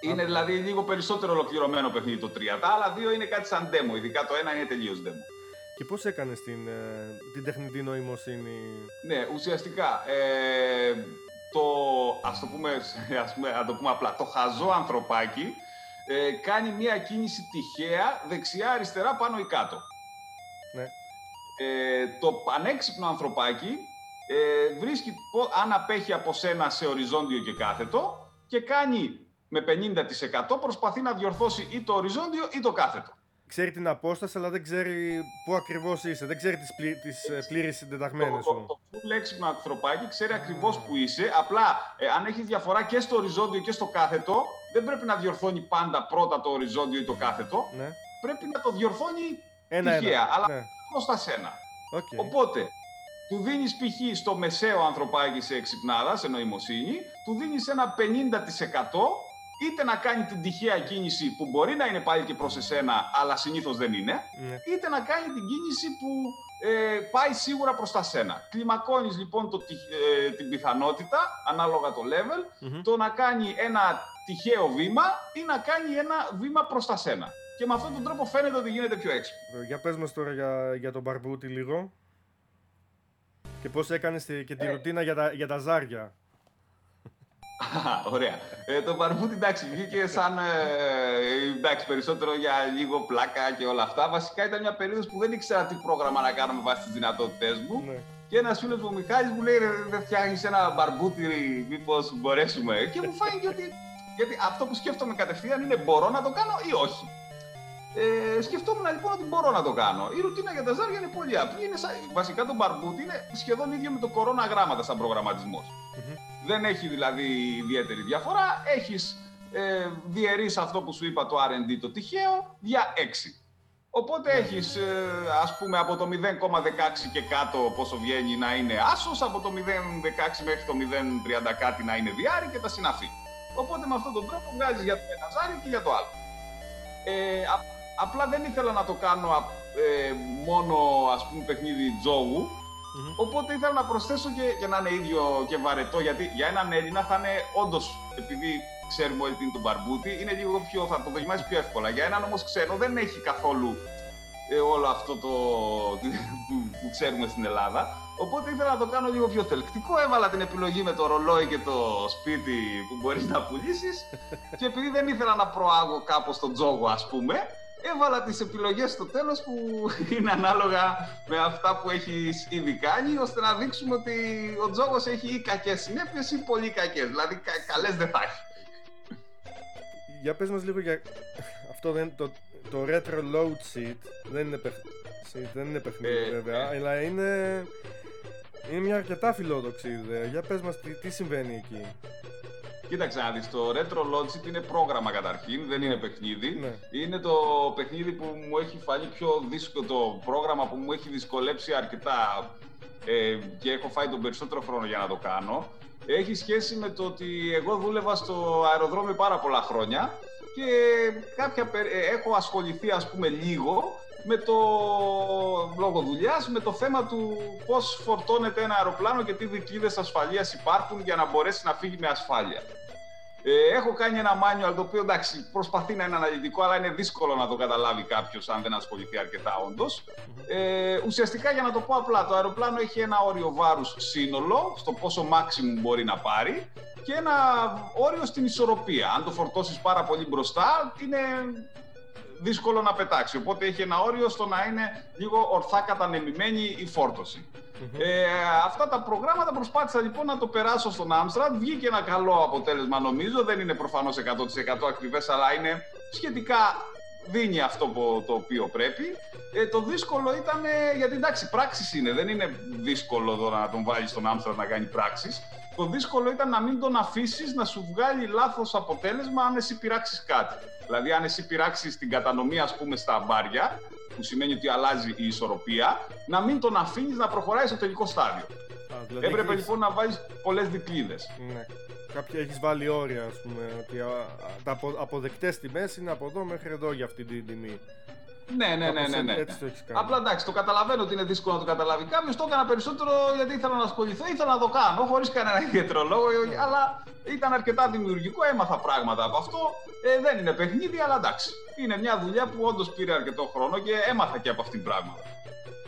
Είναι δηλαδή λίγο περισσότερο ολοκληρωμένο παιχνίδι το 3. Τα άλλα δύο είναι κάτι σαν demo, ειδικά το ένα είναι τελείως demo. Και πώς έκανες την, ε, την τεχνητή νοημοσύνη; Ναι, ουσιαστικά ε, το, ας το πούμε, ας πούμε, να το πούμε απλά, το χαζό ανθρωπάκι ε, κάνει μια κίνηση τυχαία δεξιά-αριστερά πάνω ή κάτω. Ναι. Ε, το πανέξυπνο ανθρωπάκι ε, βρίσκει αν απέχει από σένα σε οριζόντιο και κάθετο και κάνει με 50% προσπαθεί να διορθώσει ή το οριζόντιο ή το κάθετο ξέρει την απόσταση, αλλά δεν ξέρει πού ακριβώς είσαι. Δεν ξέρει τις πλη, τις ε, πλήρε συντεταγμένες σου. Το, το full έξυπνο ανθρωπάκι ξέρει ακριβώς που είσαι. Απλά ε, αν έχεις διαφορά και στο οριζόντιο και στο κάθετο, δεν πρέπει να διορθώνει πάντα πρώτα το οριζόντιο ή το κάθετο. Ναι. Πρέπει να το διορθώνει ένα, τυχαία, ένα. αλλά ναι. στα σένα. Okay. Οπότε, του δίνεις π.χ. στο μεσαίο ανθρωπάκι σε εξυπνάδα, σε νοημοσύνη, του δίνεις ένα 50% είτε να κάνει την τυχαία κίνηση που μπορεί να είναι πάλι και προς εσένα, αλλά συνήθως δεν είναι, ναι. είτε να κάνει την κίνηση που ε, πάει σίγουρα προς τα σένα. Κλιμακώνεις λοιπόν το, ε, την πιθανότητα, ανάλογα το level, το να κάνει ένα τυχαίο βήμα ή να κάνει ένα βήμα προς τα σένα. Και με αυτόν τον τρόπο φαίνεται ότι γίνεται πιο έξυπνο. Ε, για πες μας τώρα για, για τον Μπαρμπούτη λίγο. Και πώς έκανες και τη ε. ρουτίνα για τα, για τα ζάρια. Ωραία. Ε, το Μπαρμπούτι εντάξει, βγήκε σαν ε, εντάξει, περισσότερο για λίγο πλάκα και όλα αυτά. Βασικά ήταν μια περίοδος που δεν ήξερα τι πρόγραμμα να κάνω με βάση τις δυνατότητές μου. Ναι. Και ένας φίλος μου, ο Μιχάλης, μου λέει: Δεν φτιάχνεις ένα μπαρμπούτι, μήπως μπορέσουμε. Και μου φάνηκε ότι. Γιατί αυτό που σκέφτομαι κατευθείαν είναι μπορώ να το κάνω ή όχι. Ε, σκεφτόμουν λοιπόν ότι μπορώ να το κάνω. Η ρουτίνα για τα ζάρια είναι πολύ απλή. Είναι σαν, βασικά το μπαρμπούτι είναι σχεδόν ίδιο με το κορώνα γράμματα σαν προγραμματισμός. Δεν έχει δηλαδή ιδιαίτερη διαφορά. Έχεις ε, διαιρείς αυτό που σου είπα το R&D το τυχαίο για 6. Οπότε έχεις, ε, ας πούμε, από το 0,16 και κάτω πόσο βγαίνει να είναι άσος, από το 0,16 μέχρι το 0,30 κάτι να είναι διάρρη και τα συναφή. Οπότε με αυτόν τον τρόπο βγάζεις για το ένα ζάρι και για το άλλο. Ε, Απλά δεν ήθελα να το κάνω ε, μόνο ας πούμε παιχνίδι τζόγου. Οπότε ήθελα να προσθέσω και, και να είναι ίδιο και βαρετό. Γιατί για έναν Έλληνα θα είναι όντως, επειδή ξέρουμε ότι είναι το μπαρμπούτι, είναι λίγο πιο, θα το δοκιμάσεις πιο εύκολα. Για έναν όμως ξένο δεν έχει καθόλου ε, όλο αυτό το, που, που ξέρουμε στην Ελλάδα. Οπότε ήθελα να το κάνω λίγο πιο θελκτικό. Έβαλα την επιλογή με το ρολόι και το σπίτι που μπορείς να πουλήσεις. και επειδή δεν ήθελα να προάγω κάπως τον τζόγο, ας πούμε, έβαλα τις επιλογές στο τέλος που είναι ανάλογα με αυτά που έχεις ήδη κάνει, ώστε να δείξουμε ότι ο τζόγος έχει ή κακές συνέπειες ή πολύ κακές, δηλαδή κα, καλές δεν θα έχει. Για πες μας λίγο για αυτό, δεν, το, το retro load sheet δεν είναι, παιχ... δεν είναι παιχνίδι ε, βέβαια, ε. αλλά είναι, είναι μια αρκετά φιλόδοξη ιδέα. Για πες μας τι, τι συμβαίνει εκεί. Κοίταξε να δεις, το Retro Logic είναι πρόγραμμα καταρχήν, δεν είναι παιχνίδι. Ναι. Είναι το παιχνίδι που μου έχει φανεί πιο δύσκολο, το πρόγραμμα που μου έχει δυσκολέψει αρκετά ε, και έχω φάει τον περισσότερο χρόνο για να το κάνω. Έχει σχέση με το ότι εγώ δούλευα στο αεροδρόμιο πάρα πολλά χρόνια και κάποια, ε, έχω ασχοληθεί ας πούμε λίγο με το λόγο δουλειάς, με το θέμα του πώς φορτώνεται ένα αεροπλάνο και τι δικλείδε ασφαλείας υπάρχουν για να μπορέσει να φύγει με ασφάλεια. Ε, έχω κάνει ένα manual το οποίο εντάξει προσπαθεί να είναι αναλυτικό, αλλά είναι δύσκολο να το καταλάβει κάποιος αν δεν ασχοληθεί αρκετά όντως. Ε, ουσιαστικά για να το πω απλά, το αεροπλάνο έχει ένα όριο βάρους σύνολο, στο πόσο maximum μπορεί να πάρει. και ένα όριο στην ισορροπία. Αν το φορτώσεις πάρα πολύ μπροστά, είναι δύσκολο να πετάξει. Οπότε έχει ένα όριο στο να είναι λίγο ορθά κατανεμημένη η φορτωση Ε, αυτά τα προγράμματα προσπάθησα λοιπόν να το περάσω στον Άμστραντ. Βγήκε ένα καλό αποτέλεσμα νομίζω. Δεν είναι προφανώς 100% ακριβές, αλλά είναι σχετικά δίνει αυτό που, το οποίο πρέπει. Ε, το δύσκολο ήταν, γιατί εντάξει, πράξεις είναι, δεν είναι δύσκολο εδώ να τον βάλεις στον Άμστραντ να κάνει πράξεις. Το δύσκολο ήταν να μην τον αφήσεις να σου βγάλει λάθος αποτέλεσμα αν εσύ πειράξεις κάτι. Δηλαδή, αν εσύ πειράξεις την κατανομή, ας πούμε, στα μπάρια, που σημαίνει ότι αλλάζει η ισορροπία, να μην τον αφήνεις να προχωράει στο τελικό στάδιο. Α, δηλαδή Έπρεπε λοιπόν να βάλει πολλές δικλείδε. Ναι. Κάποια έχεις βάλει όρια, ας πούμε, ότι τα αποδεκτές τιμές είναι από εδώ μέχρι εδώ για αυτή την τιμή. Ναι, ναι, ναι, ναι, ναι. Έτσι το έχεις κάνει. Απλά εντάξει, το καταλαβαίνω ότι είναι δύσκολο να το καταλάβει κάποιος. Το έκανα περισσότερο γιατί ήθελα να ασχοληθώ, ήθελα να το κάνω χωρίς κανένα ιδιαίτερο λόγο. Αλλά ήταν αρκετά δημιουργικό, έμαθα πράγματα από αυτό. Ε, δεν είναι παιχνίδι, αλλά εντάξει. Είναι μια δουλειά που όντως πήρε αρκετό χρόνο και έμαθα και από αυτήν πράγματα.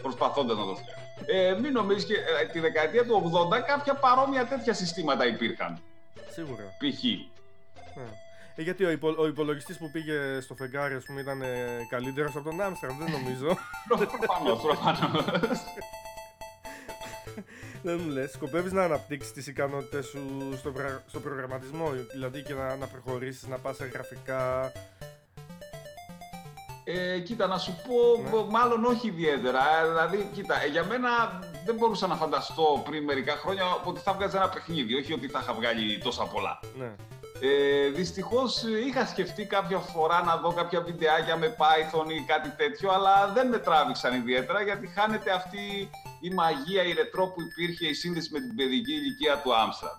Προσπαθώντας να το φτιάξω. Ε, μην νομίζεις και ε, τη δεκαετία του 80 κάποια παρόμοια τέτοια συστήματα υπήρχαν. Σίγουρα. Π.χ. Ναι. Ε, γιατί ο, υπο, ο υπολογιστής που πήγε στο φεγγάρι, ας πούμε, ήταν ε, καλύτερος από τον Άμστερνταμ, δεν νομίζω. Προφανώς, προφανώς. Δεν μου λες, σκοπεύεις να αναπτύξεις τις ικανότητες σου στο, στο προγραμματισμό, δηλαδή και να, να προχωρήσεις, να πας σε γραφικά; Ε, κοίτα, να σου πω, ναι. μάλλον όχι ιδιαίτερα. Ε, δηλαδή, κοίτα, ε, για μένα δεν μπορούσα να φανταστώ πριν μερικά χρόνια ότι θα βγάζει ένα παιχνίδι, όχι ότι θα είχα βγάλει τόσα πολλά. Ναι. Ε, Δυστυχώς είχα σκεφτεί κάποια φορά να δω κάποια βιντεάκια με Python ή κάτι τέτοιο, αλλά δεν με τράβηξαν ιδιαίτερα γιατί χάνεται αυτή η μαγεία, η ρετρό που υπήρχε, η σύνδεση με την παιδική ηλικία του Άμστραντ.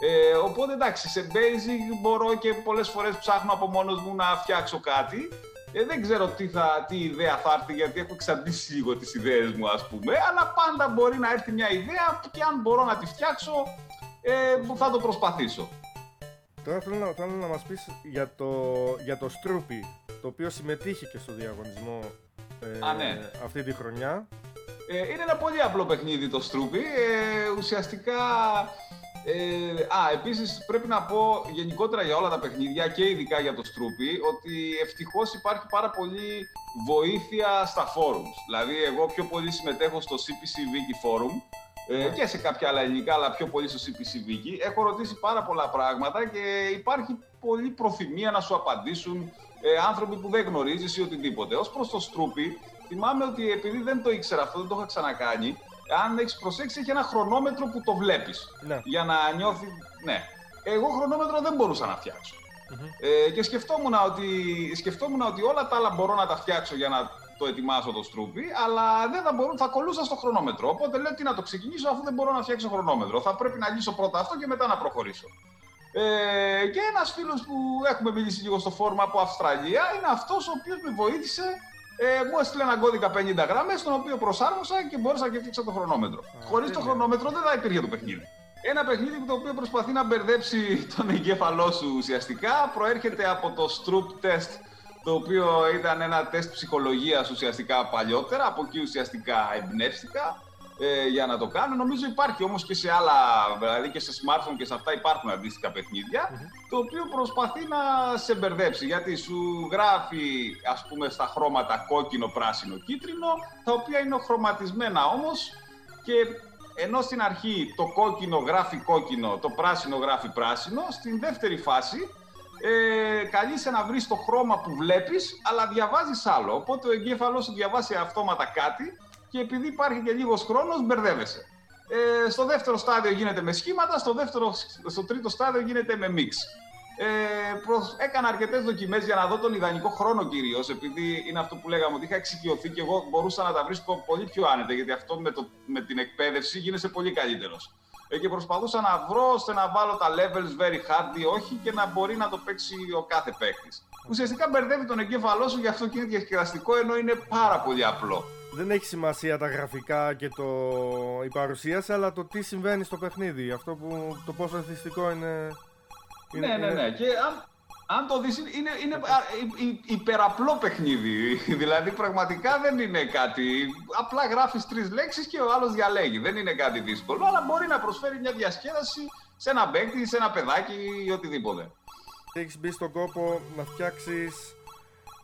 Ε, οπότε εντάξει, σε Basic μπορώ και πολλές φορές ψάχνω από μόνος μου να φτιάξω κάτι. Ε, δεν ξέρω τι, θα, τι ιδέα θα έρθει, γιατί έχω εξαντλήσει λίγο τις ιδέες μου, ας πούμε. Αλλά πάντα μπορεί να έρθει μια ιδέα και αν μπορώ να τη φτιάξω, ε, θα το προσπαθήσω. Τώρα θέλω να, θέλω να μας πεις για το, για το Στρούπι, το οποίο συμμετείχε και στο διαγωνισμό ε, Α, ναι. αυτή τη χρονιά. Ε, είναι ένα πολύ απλό παιχνίδι το Στρούπι. Ε, ουσιαστικά... Ε, α, επίσης πρέπει να πω γενικότερα για όλα τα παιχνίδια και ειδικά για το Στρούπι ότι ευτυχώς υπάρχει πάρα πολύ βοήθεια στα forums. Δηλαδή εγώ πιο πολύ συμμετέχω στο CPC Wiki Forum ε, και σε κάποια άλλα ελληνικά, αλλά πιο πολύ στο CPC Wiki. Έχω ρωτήσει πάρα πολλά πράγματα και υπάρχει πολύ προθυμία να σου απαντήσουν ε, άνθρωποι που δεν γνωρίζεις ή οτιδήποτε. Ως προς το Στρούπι, θυμάμαι ότι επειδή δεν το ήξερα αυτό, δεν το είχα ξανακάνει, αν έχεις προσέξει, έχει ένα χρονόμετρο που το βλέπεις. Ναι. Για να νιώθει. Ναι. Εγώ χρονόμετρο δεν μπορούσα να φτιαξω Ε, και σκεφτόμουν ότι, σκεφτόμουν ότι όλα τα άλλα μπορώ να τα φτιάξω για να το ετοιμάσω το στρούπι, αλλά δεν θα μπορώ, θα κολούσα στο χρονόμετρο. Οπότε λέω τι να το ξεκινήσω αφού δεν μπορώ να φτιάξω χρονόμετρο. Θα πρέπει να λύσω πρώτα αυτό και μετά να προχωρήσω. Ε, και ένας φίλος που έχουμε μιλήσει λίγο στο φόρμα από Αυστραλία είναι αυτός ο οποίος με βοήθησε. Ε, μου έστειλε ένα κώδικα 50 γραμμές, τον οποίο προσάρμοσα και μπόρεσα και φτιάξω το χρονόμετρο. Χωρίς το χρονόμετρο δεν θα υπήρχε το παιχνίδι. Ένα παιχνίδι το οποίο προσπαθεί να μπερδέψει τον εγκέφαλό σου ουσιαστικά προέρχεται από το Stroop Test το οποίο ήταν ένα τεστ ψυχολογίας ουσιαστικά παλιότερα, από εκεί ουσιαστικά εμπνεύστηκα ε, για να το κάνω. Νομίζω υπάρχει όμως και σε άλλα, δηλαδή και σε smartphone και σε αυτά υπάρχουν αντίστοιχα το οποίο προσπαθεί να σε μπερδέψει, γιατί σου γράφει ας πούμε στα χρώματα κόκκινο, πράσινο, κίτρινο, τα οποία είναι χρωματισμένα όμως και ενώ στην αρχή το κόκκινο γράφει κόκκινο, το πράσινο γράφει πράσινο, στην δεύτερη φάση ε, καλείσαι να βρεις το χρώμα που βλέπεις, αλλά διαβάζεις άλλο. Οπότε ο εγκέφαλος σου διαβάσει αυτόματα κάτι και επειδή υπάρχει και λίγος χρόνος, μπερδεύεσαι. Ε, στο δεύτερο στάδιο γίνεται με σχήματα, στο, δεύτερο, στο τρίτο στάδιο γίνεται με mix. Ε, προς, έκανα αρκετές δοκιμές για να δω τον ιδανικό χρόνο κυρίως, επειδή είναι αυτό που λέγαμε ότι είχα εξοικειωθεί και εγώ μπορούσα να τα βρίσκω πολύ πιο άνετα, γιατί αυτό με, το, με την εκπαίδευση γίνεσαι πολύ καλύτερος. Ε, και προσπαθούσα να βρω ώστε να βάλω τα levels very hard ή όχι και να μπορεί να το παίξει ο κάθε παίκτης. Ουσιαστικά μπερδεύει τον εγκέφαλό σου, γι' αυτό και είναι διασκεδαστικό, ενώ είναι πάρα πολύ απλό. Δεν έχει σημασία τα γραφικά και το... η παρουσίαση, αλλά το τι συμβαίνει στο παιχνίδι. Αυτό που το πόσο εθιστικό είναι. είναι ναι, ναι, ναι. Και αν, αν το δεις, είναι, είναι υπεραπλό παιχνίδι. δηλαδή, πραγματικά δεν είναι κάτι... Απλά γράφεις τρεις λέξεις και ο άλλος διαλέγει. Δεν είναι κάτι δύσκολο, αλλά μπορεί να προσφέρει μια διασκέδαση σε ένα παίκτη, σε ένα παιδάκι ή οτιδήποτε. Έχεις μπει στον κόπο να φτιάξεις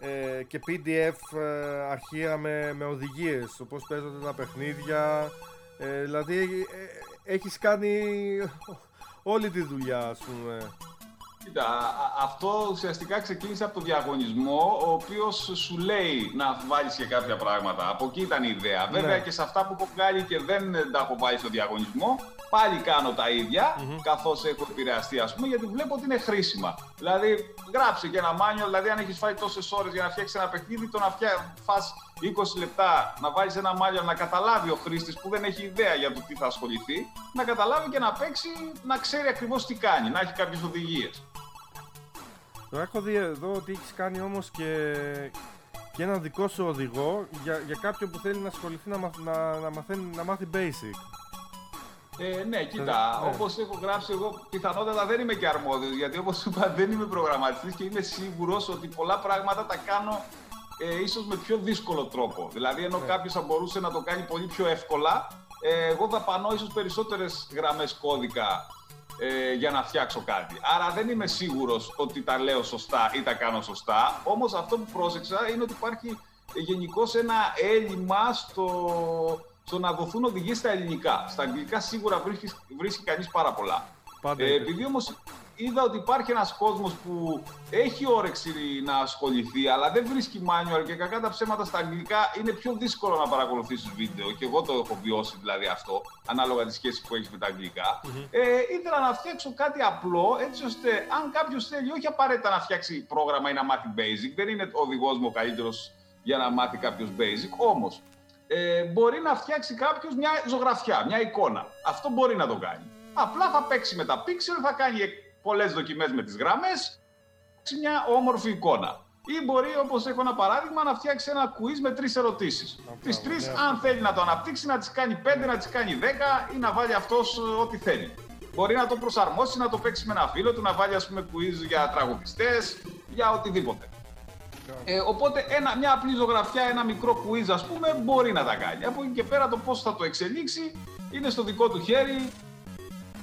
ε, και PDF ε, αρχεία με, με οδηγίες, όπως παίζονται τα παιχνίδια. Ε, δηλαδή ε, έχεις κάνει όλη τη δουλειά, ας πούμε. Κοίτα, αυτό ουσιαστικά ξεκίνησε από το διαγωνισμό, ο οποίος σου λέει να βάλεις και κάποια πράγματα. Από εκεί ήταν η ιδέα. Ναι. Βέβαια και σε αυτά που έχω βγάλει και δεν τα έχω βάλει στο διαγωνισμό, πάλι κάνω τα ίδια, mm-hmm. καθώς έχω επηρεαστεί, ας πούμε, γιατί βλέπω ότι είναι χρήσιμα. Δηλαδή, γράψε και ένα μάνιο, δηλαδή, αν έχεις φάει τόσες ώρες για να φτιάξεις ένα παιχνίδι, το να φας 20 λεπτά να βάλεις ένα μάλιο να καταλάβει ο χρήστης που δεν έχει ιδέα για το τι θα ασχοληθεί, να καταλάβει και να παίξει, να ξέρει ακριβώς τι κάνει, να έχει κάποιες οδηγίες. Το έχω δει εδώ ότι έχεις κάνει όμως και, και ένα δικό σου οδηγό για, για κάποιον που θέλει να ασχοληθεί να, να, να, μαθαίνει, να μάθει basic. Ε, ναι, κοίτα, ε, ναι. όπως έχω γράψει εγώ, πιθανότατα δεν είμαι και αρμόδιος γιατί όπως είπα δεν είμαι προγραμματιστής και είμαι σίγουρος ότι πολλά πράγματα τα κάνω ε, ίσως με πιο δύσκολο τρόπο. Δηλαδή, ενώ ναι. κάποιος θα μπορούσε να το κάνει πολύ πιο εύκολα, ε, εγώ δαπανώ ίσως περισσότερες γραμμές κώδικα ε, για να φτιάξω κάτι. Άρα δεν είμαι σίγουρος ότι τα λέω σωστά ή τα κάνω σωστά. Όμως αυτό που πρόσεξα είναι ότι υπάρχει γενικώ ένα έλλειμμα στο, στο να δοθούν οδηγίες στα ελληνικά. Στα αγγλικά σίγουρα βρίσκεις, βρίσκει κανείς πάρα πολλά. Ε, επειδή όμως είδα ότι υπάρχει ένας κόσμος που έχει όρεξη να ασχοληθεί, αλλά δεν βρίσκει manual και κακά τα ψέματα στα αγγλικά είναι πιο δύσκολο να παρακολουθήσεις βίντεο και εγώ το έχω βιώσει δηλαδή αυτό, ανάλογα τη σχέση που έχεις με τα αγγλικά. Mm-hmm. Ε, ήθελα να φτιάξω κάτι απλό, έτσι ώστε αν κάποιος θέλει όχι απαραίτητα να φτιάξει πρόγραμμα ή να μάθει basic, δεν είναι ο οδηγός μου ο καλύτερος για να μάθει κάποιος basic, όμως ε, μπορεί να φτιάξει κάποιος μια ζωγραφιά, μια εικόνα. Αυτό μπορεί να το κάνει. Απλά θα παίξει με τα pixel, θα κάνει πολλές δοκιμές με τις γραμμές, μια όμορφη εικόνα. Ή μπορεί, όπως έχω ένα παράδειγμα, να φτιάξει ένα quiz με τρεις ερωτήσεις. Τις τρεις, ναι. αν θέλει να το αναπτύξει, να τις κάνει πέντε, να τις κάνει δέκα ή να βάλει αυτός ε, ό,τι θέλει. Μπορεί να το προσαρμόσει, να το παίξει με ένα φίλο του, να βάλει ας πούμε quiz για τραγουδιστές, για οτιδήποτε. Ε, οπότε ένα, μια απλή ζωγραφιά, ένα μικρό quiz ας πούμε μπορεί να τα κάνει. Από εκεί και πέρα το πώς θα το εξελίξει είναι στο δικό του χέρι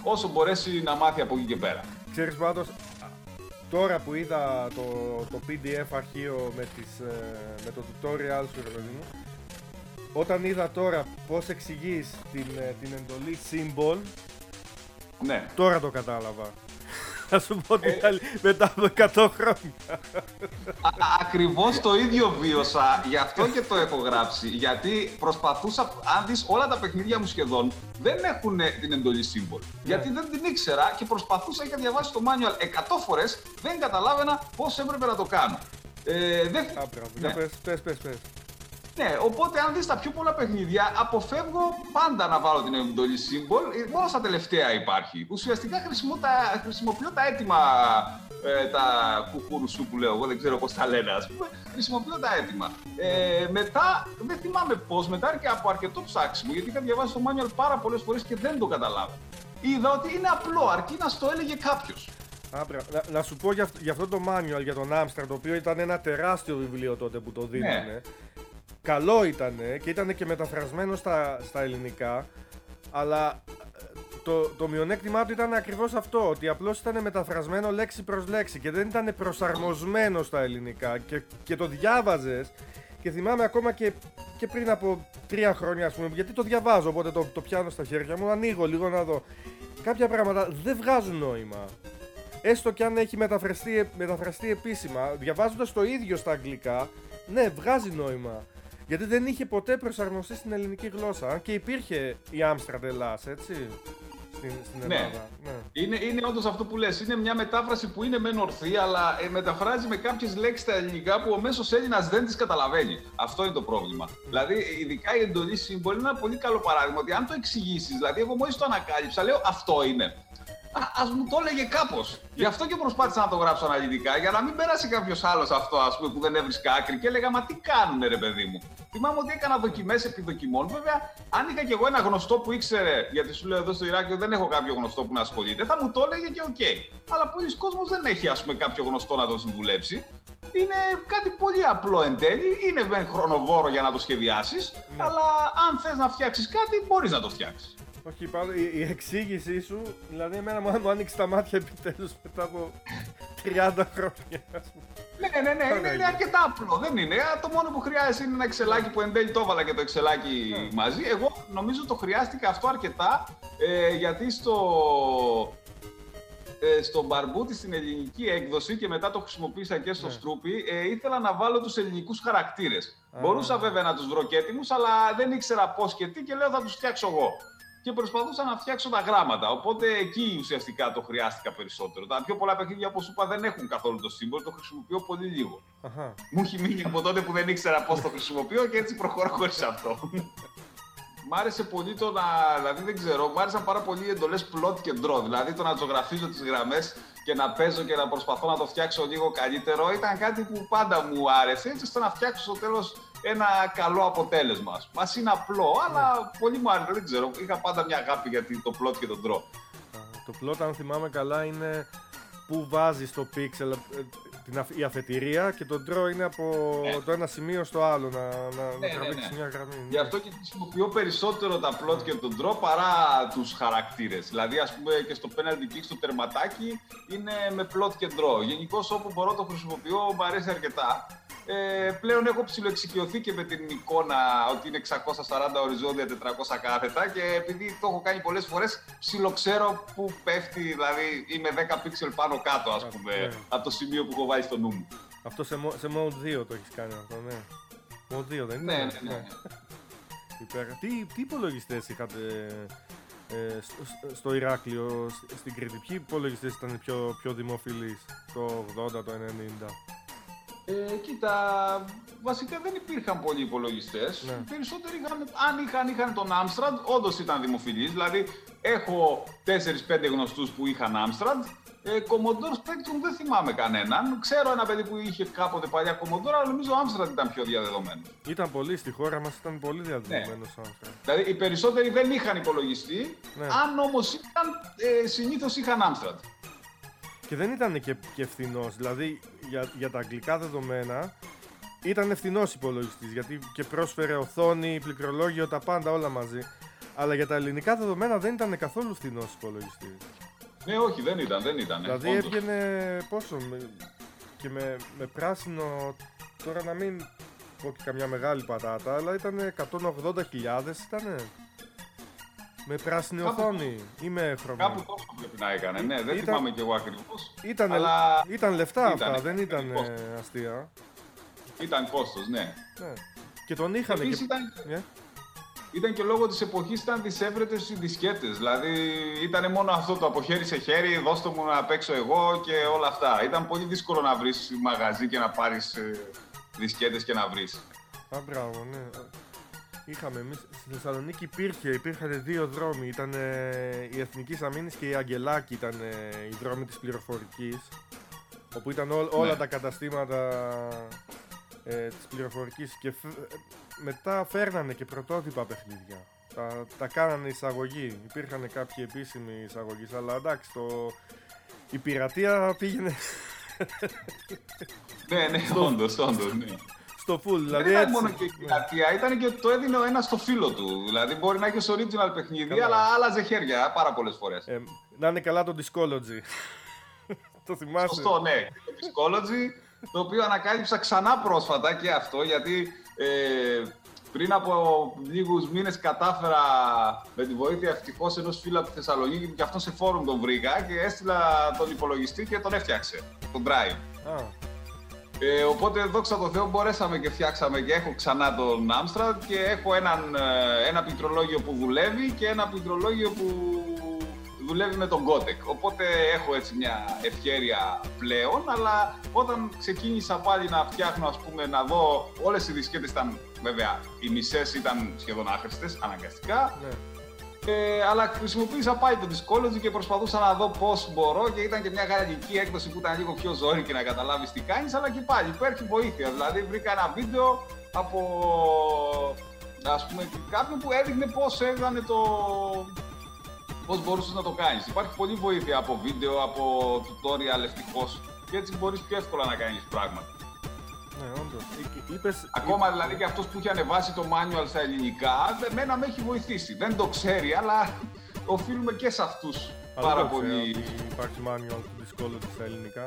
όσο μπορέσει να μάθει από εκεί και πέρα. Ξέρεις πάντως, τώρα που είδα το, το PDF αρχείο με, τις, ε, με το tutorial σου, ρε μου, όταν είδα τώρα πώς εξηγείς την, ε, την εντολή symbol, ναι. τώρα το κατάλαβα. Θα σου πω την άλλη μετά από 100 χρόνια. Ακριβώς το ίδιο βίωσα, γι' αυτό και το έχω γράψει. Γιατί προσπαθούσα, αν δεις όλα τα παιχνίδια μου σχεδόν, δεν έχουν την εντολή symbol. Ναι. Γιατί δεν την ήξερα και προσπαθούσα, είχα διαβάσει το manual 100 φορές, δεν καταλάβαινα πώς έπρεπε να το κάνω. Ε, δεν... ναι. πες, πες, πες, πες. Ναι, οπότε αν δεις τα πιο πολλά παιχνίδια, αποφεύγω πάντα να βάλω την εντολή symbol, ε, μόνο στα τελευταία υπάρχει. Ουσιαστικά χρησιμοποιώ τα έτοιμα, ε, τα κουκούρουσου που λέω εγώ, δεν ξέρω πώς τα λένε ας πούμε, χρησιμοποιώ τα έτοιμα. Ε, μετά, δεν θυμάμαι πώς, μετά και από αρκετό ψάξιμο, γιατί είχα διαβάσει το manual πάρα πολλές φορές και δεν το καταλάβω. Είδα ότι είναι απλό, αρκεί να στο έλεγε κάποιος. Να, να, σου πω για, για αυτό το manual για τον Άμστρα, το οποίο ήταν ένα τεράστιο βιβλίο τότε που το δίνανε. Ναι καλό ήταν και ήταν και μεταφρασμένο στα, στα ελληνικά, αλλά ε, το, το μειονέκτημά του ήταν ακριβώς αυτό, ότι απλώς ήταν μεταφρασμένο λέξη προς λέξη και δεν ήταν προσαρμοσμένο στα ελληνικά και, και το διάβαζες και θυμάμαι ακόμα και, και πριν από τρία χρόνια, ας πούμε, γιατί το διαβάζω, οπότε το, το πιάνω στα χέρια μου, ανοίγω λίγο να δω. Κάποια πράγματα δεν βγάζουν νόημα. Έστω και αν έχει μεταφραστεί, μεταφραστεί επίσημα, διαβάζοντας το ίδιο στα αγγλικά, ναι, βγάζει νόημα. Γιατί δεν είχε ποτέ προσαρμοστεί στην ελληνική γλώσσα. Αν και υπήρχε η Άμστραντ Ελλάς, έτσι. Στην, στην ναι. Ελλάδα. Ναι. Είναι, είναι όντως αυτό που λες. Είναι μια μετάφραση που είναι μεν ορθή, αλλά ε, μεταφράζει με κάποιες λέξεις στα ελληνικά που ο μέσος Έλληνας δεν τις καταλαβαίνει. Αυτό είναι το πρόβλημα. Mm. Δηλαδή, ειδικά η εντολή σύμβολη είναι ένα πολύ καλό παράδειγμα. Ότι αν το εξηγήσεις, δηλαδή, εγώ μόλις το ανακάλυψα, λέω αυτό είναι α μου το έλεγε κάπως. Γι' αυτό και προσπάθησα να το γράψω αναλυτικά, για να μην πέρασε κάποιος άλλος αυτό ας πούμε, που δεν έβρισκα άκρη και έλεγα Μα τι κάνουνε, ρε παιδί μου. Θυμάμαι ότι έκανα δοκιμές επί δοκιμών. Βέβαια, αν είχα κι εγώ ένα γνωστό που ήξερε, γιατί σου λέω εδώ στο Ηράκλειο δεν έχω κάποιο γνωστό που να ασχολείται, θα μου το έλεγε και ok. Okay. Αλλά πολύς κόσμος δεν έχει ας πούμε, κάποιο γνωστό να τον συμβουλέψει. Είναι κάτι πολύ απλό εν τέλει. Είναι χρονοβόρο για να το σχεδιάσεις, ναι. αλλά αν θες να φτιάξεις κάτι, μπορείς να το φτιάξεις. Όχι, πάνω, η, η εξήγησή σου, δηλαδή εμένα μου, μου άνοιξε τα μάτια επιτέλους μετά από 30 χρόνια. ας πούμε. Ναι, ναι, ναι, είναι, είναι αρκετά απλό. Δεν είναι. Το μόνο που χρειάζεται είναι ένα εξελάκι που εν τέλει το έβαλα και το εξελάκι Ναι. μαζί. Εγώ νομίζω το χρειάστηκα αυτό αρκετά ε, γιατί στο, ε, στο μπαρμπούτι στην ελληνική έκδοση και μετά το χρησιμοποίησα και στο Ναι. στρούπι, ε, ήθελα να βάλω τους ελληνικούς χαρακτήρες. Α. Μπορούσα βέβαια να τους βρω και έτοιμους, αλλά δεν ήξερα πώς και τι και λέω θα τους φτιάξω εγώ. Και προσπαθούσα να φτιάξω τα γράμματα. Οπότε εκεί ουσιαστικά το χρειάστηκα περισσότερο. Τα πιο πολλά παιχνίδια, όπως είπα, δεν έχουν καθόλου το σύμβολο, το χρησιμοποιώ πολύ λίγο. Αχα. Μου έχει μείνει από τότε που δεν ήξερα πώς το χρησιμοποιώ και έτσι προχωρώ χωρίς αυτό. Μ' άρεσε πολύ το να. Δηλαδή δεν ξέρω, μ' άρεσαν πάρα πολύ οι εντολές plot και draw. Δηλαδή το να ζωγραφίζω τις γραμμές και να παίζω και να προσπαθώ να το φτιάξω λίγο καλύτερο ήταν κάτι που πάντα μου άρεσε έτσι ώστε να φτιάξω στο τέλος ένα καλό αποτέλεσμα. Μας είναι απλό, αλλά πολύ μου άρεσε. Δεν ξέρω, είχα πάντα μια αγάπη για το plot και τον draw. Α, Το plot, αν θυμάμαι καλά, είναι που βάζεις το pixel ε, την αφ- η αφετηρία και το draw είναι από Ναι. το ένα σημείο στο άλλο να, να, Ναι, να ναι, τραβήξει ναι. μια γραμμή. Γι' αυτό και χρησιμοποιώ περισσότερο τα plot και τον draw παρά τους χαρακτήρες. Δηλαδή, ας πούμε, και στο penalty kick, στο τερματάκι, είναι με plot και draw. Γενικώς όπου μπορώ το χρησιμοποιώ, μου αρέσει αρκετά. Ε, πλέον έχω ψηλοεξοικειωθεί και με την εικόνα ότι είναι 640 οριζόντια, 400 κάθετα και επειδή το έχω κάνει πολλές φορές, ψιλοξέρω που πέφτει, δηλαδή είμαι 10 pixel πάνω κάτω, ας Α, πούμε, ναι. από το σημείο που έχω βάλει στο νου μου. Αυτό σε, mo- σε mode 2 το έχεις κάνει αυτό, ναι. Mode 2 δεν είναι. Ναι, ναι, ναι. Υπέρ. Τι, τι υπολογιστές είχατε ε, στο, στο- στο Ηράκλειο, σ- στην Κρήτη, ποιοι υπολογιστές ήταν πιο, πιο δημοφιλείς, το 80, το 90. Ε, κοίτα, βασικά δεν υπήρχαν πολλοί υπολογιστές. Ναι. Οι περισσότεροι είχαν, αν είχαν, είχαν τον Amstrad, όντως ήταν δημοφιλή. Δηλαδή, έχω 4-5 γνωστούς που είχαν Amstrad. Ε, Commodore Spectrum δεν θυμάμαι κανέναν. Ξέρω ένα παιδί που είχε κάποτε παλιά Commodore, αλλά νομίζω ο Amstrad ήταν πιο διαδεδομένος. Ήταν πολύ στη χώρα μας, ήταν πολύ διαδεδομένος ναι. Δηλαδή, οι περισσότεροι δεν είχαν υπολογιστή. Ναι. Αν όμως ήταν, ε, συνήθως είχαν Amstrad. Και δεν ήταν και, και φθηνός. Δηλαδή για, για τα αγγλικά δεδομένα ήταν φθηνό υπολογιστής γιατί και πρόσφερε οθόνη, πληκτρολόγιο, τα πάντα όλα μαζί. Αλλά για τα ελληνικά δεδομένα δεν ήταν καθόλου φθηνός υπολογιστής. Ναι, όχι, δεν ήταν, δεν ήταν. δηλαδή όντως. έβγαινε πόσο. Με, και με, με πράσινο. Τώρα να μην πω και καμιά μεγάλη πατάτα, αλλά ήταν 180.000 ήταν. Με πράσινη Κάπου- οθόνη ή με χρωμή. Κάπου τόσο πρέπει να έκανε. Ναι, δεν Ήταν- θυμάμαι κι εγώ ακριβώς. Ήταν, αλλά ήταν λεφτά ήταν, αυτά, δεν ήταν ήταν κόστος. ε, αστεία. Ήταν κόστος, ναι. Ναι. Και τον είχαν Επίσης και... ήταν, Ναι. Ήταν και λόγω της εποχής ήταν δισεύρετες οι δισκέτες. Δηλαδή ήταν μόνο αυτό το από χέρι σε χέρι, δώστε μου να παίξω εγώ και όλα αυτά. Ήταν πολύ δύσκολο να βρεις μαγαζί και να πάρεις ε, δισκέτες και να βρεις. Α, μπράβο, ναι. Είχαμε εμείς στη Θεσσαλονίκη υπήρχε, υπήρχαν δύο δρόμοι. Ήταν ε, η Εθνική Αμήνη και η Αγγελάκη ήταν ε, οι δρόμοι της πληροφορικής. Όπου ήταν ό- όλα Ναι. τα καταστήματα ε, της πληροφορικής και φ- ε, μετά φέρνανε και πρωτότυπα παιχνίδια. Τα, τα κάνανε εισαγωγή. Υπήρχαν κάποιοι επίσημοι εισαγωγή, αλλά εντάξει, το, η πειρατεία πήγαινε Ναι, ναι, όντως, όντως, ναι. στο full. Δηλαδή δεν ήταν έτσι. μόνο και η Ναι. πειρατεία, ήταν και το έδινε ο ένας στο φίλο του. Δηλαδή μπορεί να έχεις original παιχνίδι, Καλά. αλλά άλλαζε χέρια πάρα πολλές φορές. Ε, να είναι καλά το Discology. το θυμάσαι; Σωστό, ναι. Το Psychology, το οποίο ανακάλυψα ξανά πρόσφατα και αυτό, γιατί ε, πριν από λίγους μήνες κατάφερα με τη βοήθεια ευτυχώς ενός φίλου από τη Θεσσαλονίκη που και αυτό σε φόρουμ τον βρήκα και έστειλα τον υπολογιστή και τον έφτιαξε, τον Drive. Α, Ε, οπότε δόξα τω Θεώ μπορέσαμε και φτιάξαμε και έχω ξανά τον Amstrad και έχω έναν, ε, ένα πληκτρολόγιο που δουλεύει και ένα πληκτρολόγιο που δουλεύει με τον Gotek. Οπότε έχω έτσι μια ευχέρεια πλέον, αλλά όταν ξεκίνησα πάλι να φτιάχνω, ας πούμε, να δω, όλες οι δισκέτες ήταν, βέβαια, οι μισές ήταν σχεδόν άχρηστες, αναγκαστικά, ναι. ε, αλλά χρησιμοποίησα πάλι το Discology και προσπαθούσα να δω πώς μπορώ και ήταν και μια γαλλική έκδοση που ήταν λίγο πιο ζώρικη να καταλάβεις τι κάνεις, αλλά και πάλι υπάρχει βοήθεια. Δηλαδή βρήκα ένα βίντεο από ας πούμε κάποιον που έδειχνε πώς έκανε το. Πώς μπορούσες να το κάνεις. Υπάρχει πολλή βοήθεια από βίντεο, από tutorial ευτυχώς. Και έτσι μπορείς πιο εύκολα να κάνεις πράγματα. Ναι, όντως. Είπες... Ακόμα δηλαδή και αυτός που είχε ανεβάσει το manual στα ελληνικά, εμένα με έχει βοηθήσει. Δεν το ξέρει, αλλά οφείλουμε και σε αυτούς πάρα πολύ. Υπάρχει manual του Discord στα ελληνικά.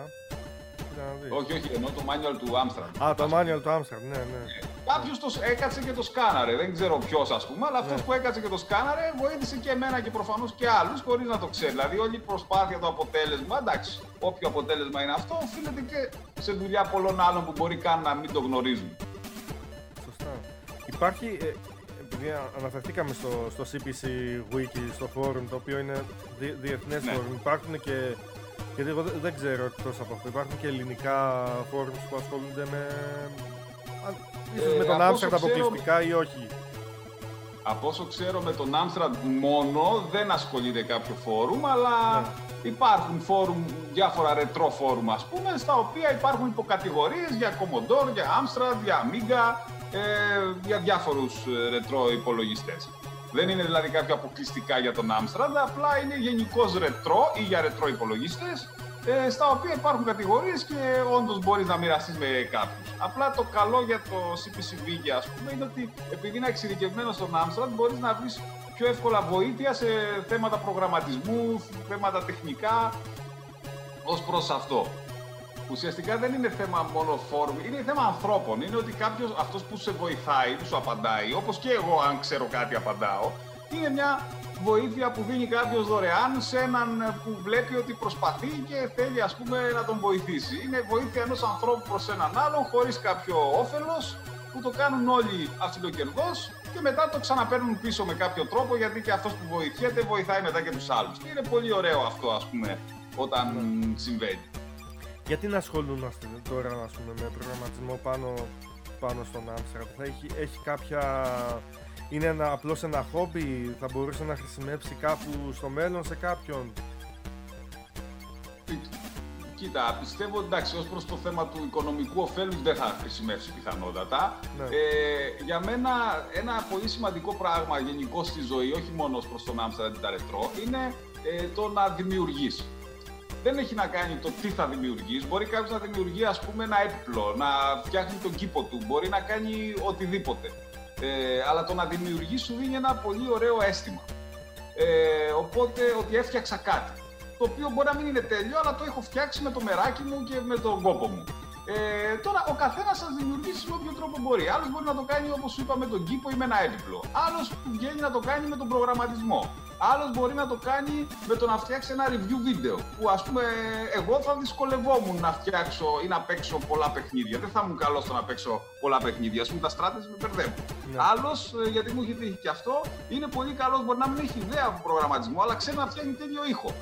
Όχι, όχι, ενώ το manual του Amstrad. Α, το manual του Amstrad, ναι, ναι. Κάποιος το έκατσε και το σκάναρε. Δεν ξέρω ποιος, ας πούμε, αλλά αυτός ναι. που έκατσε και το σκάναρε βοήθησε και εμένα και προφανώς και άλλους χωρίς να το ξέρει. Δηλαδή, όλη η προσπάθεια, το αποτέλεσμα, εντάξει, όποιο αποτέλεσμα είναι αυτό, οφείλεται και σε δουλειά πολλών άλλων που μπορεί καν να μην το γνωρίζουν. Σωστά. Υπάρχει, ε, επειδή αναφερθήκαμε στο, στο CPC Wiki, στο forum, το οποίο είναι διεθνές ναι. forum, υπάρχουν και γιατί εγώ δεν ξέρω εκτός από αυτό. Υπάρχουν και ελληνικά forums που ασχολούνται με. Ίσως ε, με τον Άμστερντ αποκλειστικά ή όχι. Από όσο ξέρω με τον Άμστραντ μόνο δεν ασχολείται κάποιο φόρουμ, αλλά ναι. υπάρχουν φόρουμ, διάφορα ρετρό φόρουμ ας πούμε, στα οποία υπάρχουν υποκατηγορίες για Commodore, για Amstrad, για Amiga, ε, για διάφορους ε, ρετρό υπολογιστές. Δεν είναι δηλαδή κάποια αποκλειστικά για τον Amstrad, απλά είναι γενικώ ρετρό ή για ρετρό υπολογιστές, ε, στα οποία υπάρχουν κατηγορίες και όντως μπορείς να μοιραστείς με κάποιους. Απλά το καλό για το CPCV, ας πούμε, είναι ότι επειδή είναι εξειδικευμένο στον Amstrad, μπορείς να βρεις πιο εύκολα βοήθεια σε θέματα προγραμματισμού, θέματα τεχνικά, ως προς αυτό. Ουσιαστικά δεν είναι θέμα μόνο φόρμη, είναι θέμα ανθρώπων. Είναι ότι κάποιος, αυτός που σε βοηθάει, που σου απαντάει, όπως και εγώ, αν ξέρω κάτι, απαντάω, είναι μια βοήθεια που δίνει κάποιος δωρεάν σε έναν που βλέπει ότι προσπαθεί και θέλει, ας πούμε, να τον βοηθήσει. Είναι βοήθεια ενός ανθρώπου προς έναν άλλον, χωρίς κάποιο όφελος, που το κάνουν όλοι αυτοκερδό και μετά το ξαναπαίρνουν πίσω με κάποιο τρόπο γιατί και αυτός που βοηθιέται βοηθάει μετά και τους άλλους. Και είναι πολύ ωραίο αυτό, ας πούμε, όταν ναι. συμβαίνει. Γιατί να ασχολούμαστε τώρα ας πούμε, με προγραμματισμό πάνω, πάνω στον Amstrad, θα έχει, έχει κάποια... Είναι ένα, απλώς ένα χόμπι, θα μπορούσε να χρησιμεύσει κάπου στο μέλλον σε κάποιον; Κοίτα, πιστεύω εντάξει, ως προς το θέμα του οικονομικού ωφέλους δεν θα χρησιμεύσει πιθανότατα. Ναι. Ε, για μένα ένα πολύ σημαντικό πράγμα γενικώ στη ζωή, όχι μόνο ως προς τον Amstrad τα ρετρό, είναι ε, το να δημιουργήσει δεν έχει να κάνει το τι θα δημιουργείς. Μπορεί κάποιος να δημιουργεί, ας πούμε, ένα έπιπλο, να φτιάχνει τον κήπο του, μπορεί να κάνει οτιδήποτε. Ε, αλλά το να δημιουργείς σου δίνει ένα πολύ ωραίο αίσθημα. Ε, οπότε, ότι έφτιαξα κάτι. Το οποίο μπορεί να μην είναι τέλειο, αλλά το έχω φτιάξει με το μεράκι μου και με τον κόπο μου. Ε, τώρα, ο καθένας σας δημιουργήσει με όποιο τρόπο μπορεί. Άλλος μπορεί να το κάνει όπως σου είπα με τον κήπο ή με ένα έπιπλο. Άλλος βγαίνει να το κάνει με τον προγραμματισμό. Άλλος μπορεί να το κάνει με το να φτιάξει ένα review βίντεο. Που ας πούμε, εγώ θα δυσκολευόμουν να φτιάξω ή να παίξω πολλά παιχνίδια. Δεν θα ήμουν καλός στο να παίξω πολλά παιχνίδια. Α πούμε, τα στράτες με μπερδεύουν. Ναι. Άλλος, ε, γιατί μου έχει τύχει και αυτό, είναι πολύ καλός. Μπορεί να μην έχει ιδέα από προγραμματισμό, αλλά ξέρει να φτιάχνει τέλειο ήχο.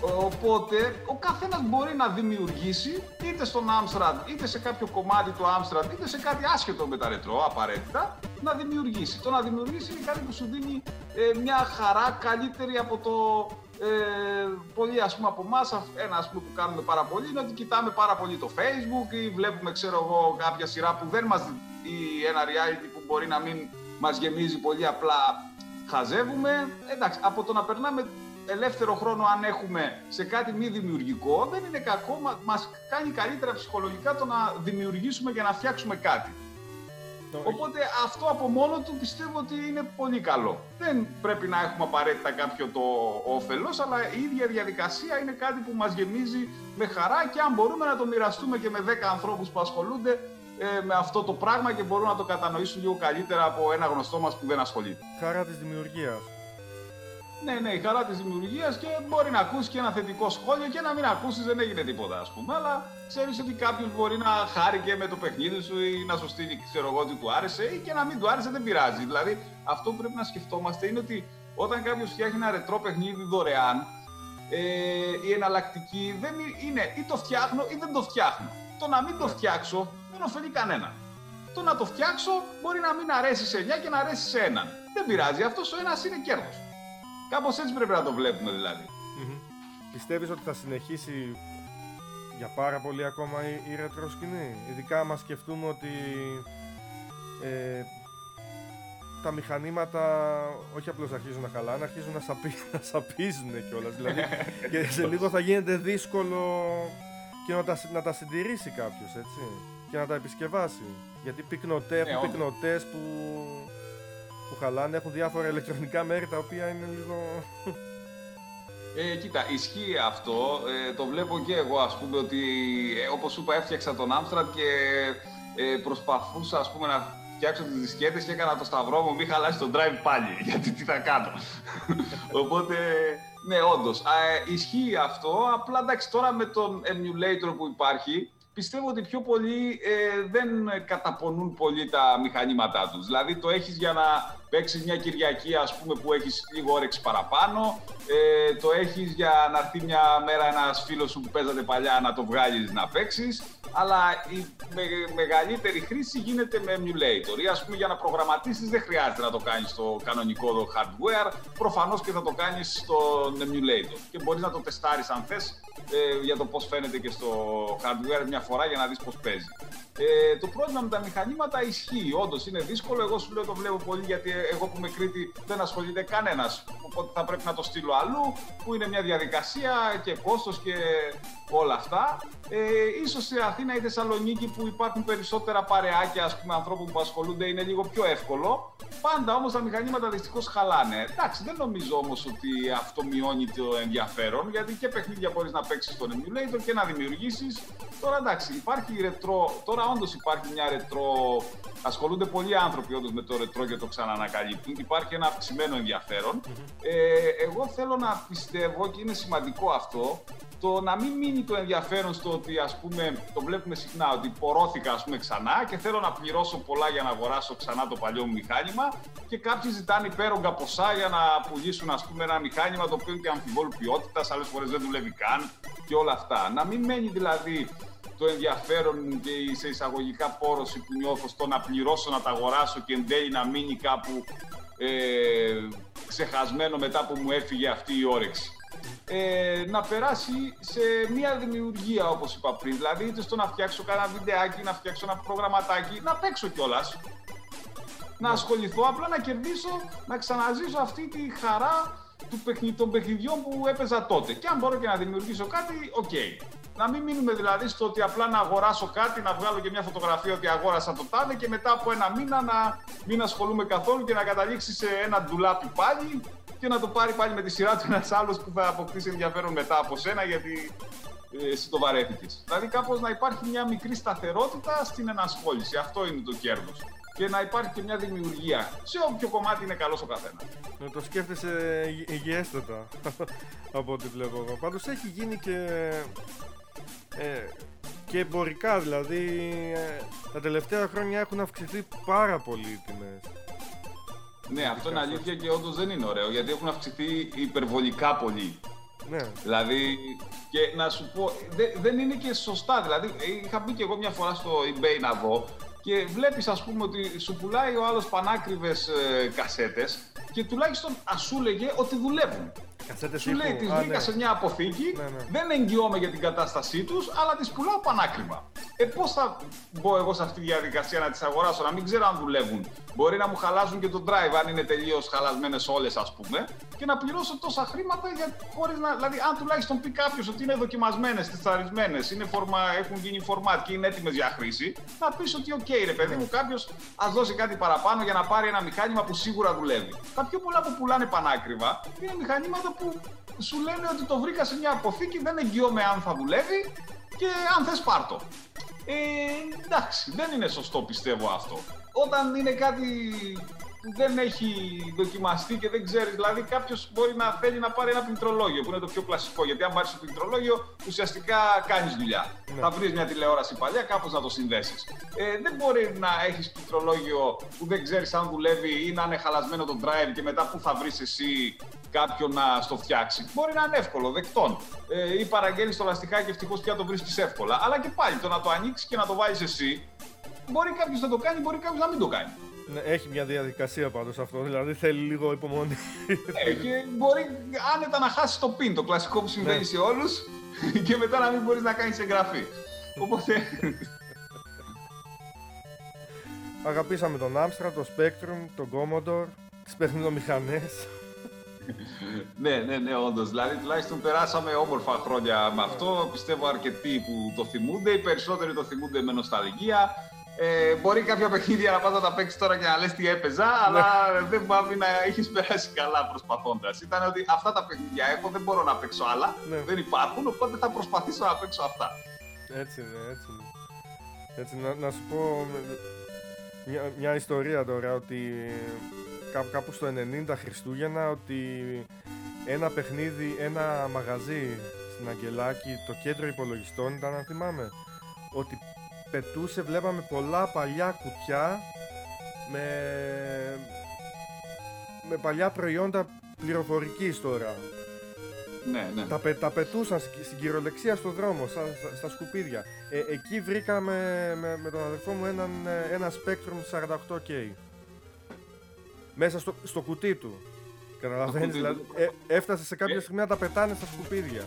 Οπότε ο καθένας μπορεί να δημιουργήσει είτε στον Amstrad είτε σε κάποιο κομμάτι του Amstrad είτε σε κάτι άσχετο με τα ρετρό απαραίτητα να δημιουργήσει. Το να δημιουργήσει είναι κάτι που σου δίνει ε, μια χαρά καλύτερη από το ε, πολλοί ας πούμε από εμάς, ένα ας πούμε, που κάνουμε πάρα πολύ είναι ότι κοιτάμε πάρα πολύ το Facebook ή βλέπουμε ξέρω εγώ κάποια σειρά που δεν μας ή ένα reality που μπορεί να μην μας γεμίζει πολύ απλά χαζεύουμε. Εντάξει, από το να περνάμε ελεύθερο χρόνο αν έχουμε σε κάτι μη δημιουργικό, δεν είναι κακό, μας κάνει καλύτερα ψυχολογικά το να δημιουργήσουμε και να φτιάξουμε κάτι. Οπότε αυτό από μόνο του πιστεύω ότι είναι πολύ καλό. Δεν πρέπει να έχουμε απαραίτητα κάποιο το όφελος, αλλά η ίδια διαδικασία είναι κάτι που μας γεμίζει με χαρά και αν μπορούμε να το μοιραστούμε και με 10 ανθρώπους που ασχολούνται ε, με αυτό το πράγμα και μπορούν να το κατανοήσουν λίγο καλύτερα από ένα γνωστό μας που δεν ασχολείται. Χαρά της δημιουργίας. Ναι, ναι, η χαρά της δημιουργίας και μπορεί να ακούσει και ένα θετικό σχόλιο και να μην ακούσεις, δεν έγινε τίποτα, ας πούμε. Αλλά ξέρεις ότι κάποιο μπορεί να χάρει και με το παιχνίδι σου ή να σου στείλει, ξέρω εγώ, ότι του άρεσε ή και να μην του άρεσε, δεν πειράζει. Δηλαδή, αυτό που πρέπει να σκεφτόμαστε είναι ότι όταν κάποιος φτιάχνει ένα ρετρό παιχνίδι δωρεάν ε, η εναλλακτική δεν είναι ή το φτιάχνω ή δεν το φτιάχνω. Το να μην το ναι. φτιάξω δεν ωφελεί κανένα. Το να το φτιάξω μπορεί να μην αρέσει σε 9 και να αρέσει σε έναν. Δεν πειράζει, αυτός ο ένας είναι κέρδος. Κάπως έτσι πρέπει να το βλέπουμε δηλαδή. Πιστεύεις ότι θα συνεχίσει για πάρα πολύ ακόμα η, η ρετροσκηνή; Ειδικά άμα σκεφτούμε ότι ε, τα μηχανήματα όχι απλώς αρχίζουν να χαλάνε, αρχίζουν να, σαπί, να σαπίζουν κιόλας. Δηλαδή και σε λίγο θα γίνεται δύσκολο και να τα, να τα συντηρήσει κάποιος, έτσι. και να τα επισκευάσει. Γιατί πυκνοτέ, έχουν όντως. πυκνοτές που, που χαλάνε, έχουν διάφορα ηλεκτρονικά μέρη τα οποία είναι λίγο... Ε, κοίτα, ισχύει αυτό. Ε, το βλέπω και εγώ, ας πούμε, ότι ε, όπως σου είπα έφτιαξα τον Amstrad και ε, προσπαθούσα, ας πούμε, να φτιάξω τις δισκέτες και έκανα το σταυρό μου, μη χαλάσει το drive πάλι, γιατί τι θα κάνω. Οπότε, ναι, όντως, α, ε, ισχύει αυτό. Απλά, εντάξει, τώρα με τον emulator που υπάρχει, πιστεύω ότι πιο πολλοί ε, δεν καταπονούν πολύ τα μηχανήματά τους. Δηλαδή, το έχεις για να παίξεις μια Κυριακή, ας πούμε, που έχεις λίγο όρεξη παραπάνω, ε, το έχεις για να έρθει μια μέρα ένας φίλος σου που παίζατε παλιά να το βγάλεις να παίξεις, αλλά η με- μεγαλύτερη χρήση γίνεται με emulator. Ή ας πούμε για να προγραμματίσεις δεν χρειάζεται να το κάνεις στο κανονικό το hardware, προφανώς και θα το κάνεις στον emulator. Και μπορείς να το τεστάρεις αν θες ε, για το πώς φαίνεται και στο hardware μια φορά για να δεις πώς παίζει. Ε, το πρόβλημα με τα μηχανήματα ισχύει. Όντως είναι δύσκολο. Εγώ σου λέω το βλέπω πολύ γιατί εγώ που είμαι Κρήτη δεν ασχολείται κανένας. Οπότε θα πρέπει να το στείλω αλλού, που είναι μια διαδικασία και κόστος και όλα αυτά. Ε, ίσως σε Αθήνα ή Θεσσαλονίκη που υπάρχουν περισσότερα παρεάκια ας πούμε, ανθρώπων που ασχολούνται είναι λίγο πιο εύκολο. Πάντα όμως τα μηχανήματα δυστυχώς χαλάνε. Εντάξει, δεν νομίζω όμως ότι αυτό μειώνει το ενδιαφέρον γιατί και παιχνίδια μπορείς να παίξεις στον emulator και να δημιουργήσεις. Τώρα εντάξει, υπάρχει ρετρό. Τώρα όντως υπάρχει μια ρετρό. Ασχολούνται πολλοί άνθρωποι όντως με το ρετρό και το ξανανακαλύπτουν. Υπάρχει ένα αυξημένο ενδιαφέρον. Ε, εγώ θέλω να πιστεύω και είναι σημαντικό αυτό το να μην μείνει το ενδιαφέρον στο ότι ας πούμε το βλέπουμε συχνά ότι πορώθηκα ας πούμε ξανά και θέλω να πληρώσω πολλά για να αγοράσω ξανά το παλιό μου μηχάνημα και κάποιοι ζητάνε υπέρογκα ποσά για να πουλήσουν ας πούμε ένα μηχάνημα το οποίο είναι και αμφιβόλου ποιότητας, άλλες φορές δεν δουλεύει καν και όλα αυτά. Να μην μένει δηλαδή το ενδιαφέρον μου και η σε εισαγωγικά πόρωση που νιώθω στο να πληρώσω, να τα αγοράσω και εν τέλει να μείνει κάπου ε, ξεχασμένο μετά που μου έφυγε αυτή η όρεξη. Ε, να περάσει σε μια δημιουργία όπως είπα πριν, δηλαδή είτε στο να φτιάξω κανένα βιντεάκι, να φτιάξω ένα προγραμματάκι, να παίξω κιόλας. Να ασχοληθώ, απλά να κερδίσω, να ξαναζήσω αυτή τη χαρά του παιχνι... των παιχνιδιών που έπαιζα τότε. Και αν μπορώ και να δημιουργήσω κάτι, οκ. Να μην μείνουμε δηλαδή στο ότι απλά να αγοράσω κάτι, να βγάλω και μια φωτογραφία ότι αγόρασα το τάδε και μετά από ένα μήνα να μην ασχολούμαι καθόλου και να καταλήξει σε ένα ντουλάπι πάλι και να το πάρει πάλι με τη σειρά του ένας άλλος που θα αποκτήσει ενδιαφέρον μετά από σένα γιατί ε, εσύ το βαρέθηκες. Δηλαδή κάπως να υπάρχει μια μικρή σταθερότητα στην ενασχόληση. Αυτό είναι το κέρδος. Και να υπάρχει και μια δημιουργία σε όποιο κομμάτι είναι καλός ο καθένας. Να το σκέφτεσαι υγι- υγιέστατα από ό,τι βλέπω εγώ. Πάντως έχει γίνει και, ε, και εμπορικά, δηλαδή ε, τα τελευταία χρόνια έχουν αυξηθεί πάρα πολύ οι τιμές. Ναι, αυτό είναι αλήθεια και όντως δεν είναι ωραίο γιατί έχουν αυξηθεί υπερβολικά πολύ. Ναι, Δηλαδή, και να σου πω, δε- δεν είναι και σωστά. Δηλαδή, είχα μπει και εγώ μια φορά στο eBay να δω και βλέπεις ας πούμε ότι σου πουλάει ο άλλος πανάκριβες ε, κασέτες και τουλάχιστον ας σου λέγε ότι δουλεύουν. κασέτες Σου λέει, ήχου. τις Α, βρήκα ναι. σε μια αποθήκη, Ναι, ναι. δεν εγγυώμαι για την κατάστασή τους, αλλά τις πουλάω πανάκριβα. Ε, πώς θα μπω εγώ σε αυτή τη διαδικασία να τις αγοράσω, να μην ξέρω αν δουλεύουν. Μπορεί να μου χαλάσουν και το drive, αν είναι τελείως χαλασμένες όλες, ας πούμε, και να πληρώσω τόσα χρήματα για, χωρίς να... Δηλαδή, αν τουλάχιστον πει κάποιος ότι είναι δοκιμασμένες, τεσταρισμένες, είναι φορμα, έχουν γίνει format και είναι έτοιμες για χρήση, να πεις ότι οκ, ρε παιδί μου, κάποιος ας δώσει κάτι παραπάνω για να πάρει ένα μηχάνημα που σίγουρα δουλεύει. Τα πιο πολλά που πουλάνε πανάκριβα είναι μηχανήματα που σου λένε ότι το βρήκα σε μια αποθήκη, δεν εγγυώμαι αν θα δουλεύει και αν θες πάρτο. Ε, εντάξει, δεν είναι σωστό πιστεύω αυτό. Όταν είναι κάτι που δεν έχει δοκιμαστεί και δεν ξέρεις, δηλαδή κάποιος μπορεί να θέλει να πάρει ένα πληκτρολόγιο που είναι το πιο κλασικό. Γιατί αν πάρεις το πληκτρολόγιο, ουσιαστικά κάνεις δουλειά. Ναι. Θα βρεις μια τηλεόραση παλιά, κάπως να το συνδέσεις. Ε, δεν μπορεί να έχεις πληκτρολόγιο που δεν ξέρεις αν δουλεύει ή να είναι χαλασμένο το drive και μετά που θα βρεις εσύ κάποιον να στο φτιάξει. Μπορεί να είναι εύκολο, δεκτών. Ε, ή παραγγέλνεις το λαστιχάκι ευτυχώς πια το βρίσκεις εύκολα. Αλλά και πάλι το να το ανοίξεις και να το βάλει εσύ, μπορεί κάποιος να το κάνει, μπορεί κάποιος να μην το κάνει. Ναι, έχει μια διαδικασία πάντως αυτό, δηλαδή θέλει λίγο υπομονή. Ε, και μπορεί άνετα να χάσεις το πιν, το κλασικό που συμβαίνει Ναι. σε όλους και μετά να μην μπορείς να κάνεις εγγραφή. Οπότε. Αγαπήσαμε τον Amstrad, τον Spectrum, τον Commodore, τις παιχνιδομηχανές. Ναι, ναι, ναι, όντως. Δηλαδή, τουλάχιστον περάσαμε όμορφα χρόνια με αυτό. Πιστεύω αρκετοί που το θυμούνται. Οι περισσότεροι το θυμούνται με νοσταλγία. Ε, μπορεί κάποια παιχνίδια να πας να τα παίξει τώρα και να λες τι έπαιζα, ναι. αλλά δεν πάβει να έχει περάσει καλά προσπαθώντας. Ήταν ότι αυτά τα παιχνίδια έχω, δεν μπορώ να παίξω άλλα, ναι. δεν υπάρχουν, οπότε θα προσπαθήσω να παίξω αυτά. Έτσι είναι, έτσι είναι. Έτσι, να, να σου πω μια, μια ιστορία τώρα, ότι κάπου στο 90 Χριστούγεννα, ότι ένα παιχνίδι, ένα μαγαζί στην Αγγελάκη, το κέντρο υπολογιστών ήταν, αν θυμάμαι, ότι πετούσε, βλέπαμε πολλά παλιά κουτιά με, με παλιά προϊόντα πληροφορικής τώρα. Ναι, ναι. Τα, τα πετούσαν στην κυριολεξία στο δρόμο, στα, στα, σκουπίδια. Ε, εκεί βρήκαμε με, με τον αδερφό μου έναν, ένα Spectrum 48K. Μέσα στο, στο κουτί του. Καταλαβαίνεις, δηλαδή, ε, έφτασε σε κάποια ε. στιγμή να τα πετάνε στα σκουπίδια.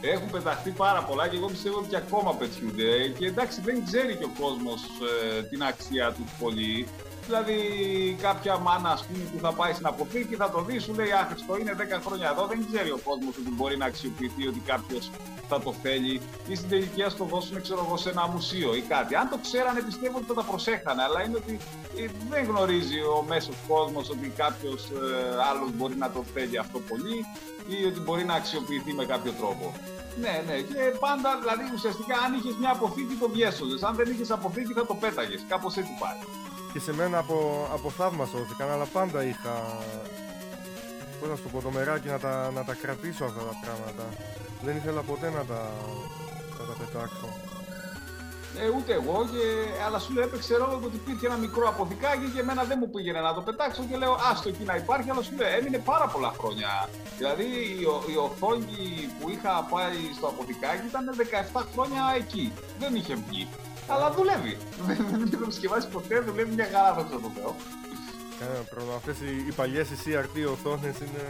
Έχουν πεταχτεί πάρα πολλά και εγώ πιστεύω ότι ακόμα πετιούνται. Και εντάξει, δεν ξέρει και ο κόσμος ε, την αξία του πολύ. Δηλαδή, κάποια μάνα ας πούμε, που θα πάει στην αποθήκη θα το δει, σου λέει Άχρηστο είναι 10 χρόνια εδώ. Δεν ξέρει ο κόσμος ότι μπορεί να αξιοποιηθεί, ότι κάποιος θα το θέλει ή στην τελική ας το δώσουν ξέρω εγώ, σε ένα μουσείο ή κάτι. Αν το ξέρανε, πιστεύω ότι θα τα προσέχανε. Αλλά είναι ότι ε, δεν γνωρίζει ο μέσος κόσμος ότι κάποιος ε, άλλος μπορεί να το θέλει αυτό πολύ ή ότι μπορεί να αξιοποιηθεί με κάποιο τρόπο. Ναι, ναι. Και πάντα, δηλαδή ουσιαστικά αν είχες μια αποθήκη το διέσωζε. Αν δεν είχες αποθήκη θα το πέταγες. Κάπως έτσι πάει. Και σε μένα από, από θαύμα σώθηκαν, αλλά πάντα είχα. Πώς να σου πω, το μεράκι να τα, να τα κρατήσω αυτά τα πράγματα. Δεν ήθελα ποτέ να τα, να τα πετάξω. Ε, ούτε εγώ, και, αλλά σου λέω έπαιξε ρόλο ότι υπήρχε ένα μικρό αποθηκάκι και εμένα δεν μου πήγαινε να το πετάξω και λέω άστο εκεί να υπάρχει, αλλά σου λέω έμεινε πάρα πολλά χρόνια. Δηλαδή η, η οθόνη που είχα πάει στο αποθηκάκι ήταν 17 χρόνια εκεί. Δεν είχε βγει. Αλλά δουλεύει. Δεν είχε το ποτέ, δουλεύει μια χαρά, θα το πω. Κανένα πρόβλημα. Αυτές οι, οι παλιές CRT οθόνες είναι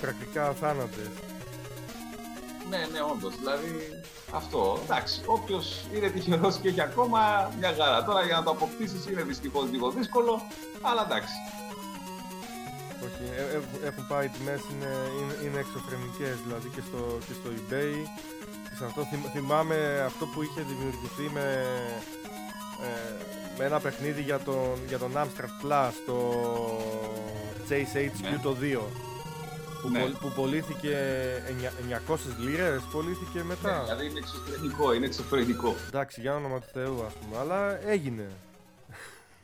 πρακτικά αθάνατες. Ναι, ναι, όντως. Δηλαδή αυτό. Εντάξει, όποιος είναι τυχερός και έχει ακόμα μια χαρά. Τώρα για να το αποκτήσεις είναι δυστυχώς λίγο δύσκολο, αλλά εντάξει. Όχι, ε, ε, έχουν πάει οι τιμές, είναι, είναι, είναι εξωφρενικές δηλαδή και στο, και στο eBay. Σε αυτό θυμάμαι αυτό που είχε δημιουργηθεί με, ε, με ένα παιχνίδι για τον, για τον Amstrad Plus, το Chase HQ ναι. το 2 που, ναι. που πωλήθηκε 900 λίρες, πωλήθηκε μετά. Ναι, δηλαδή είναι εξωφρενικό, είναι εξωφρενικό. Εντάξει, για όνομα του Θεού, ας πούμε, αλλά έγινε.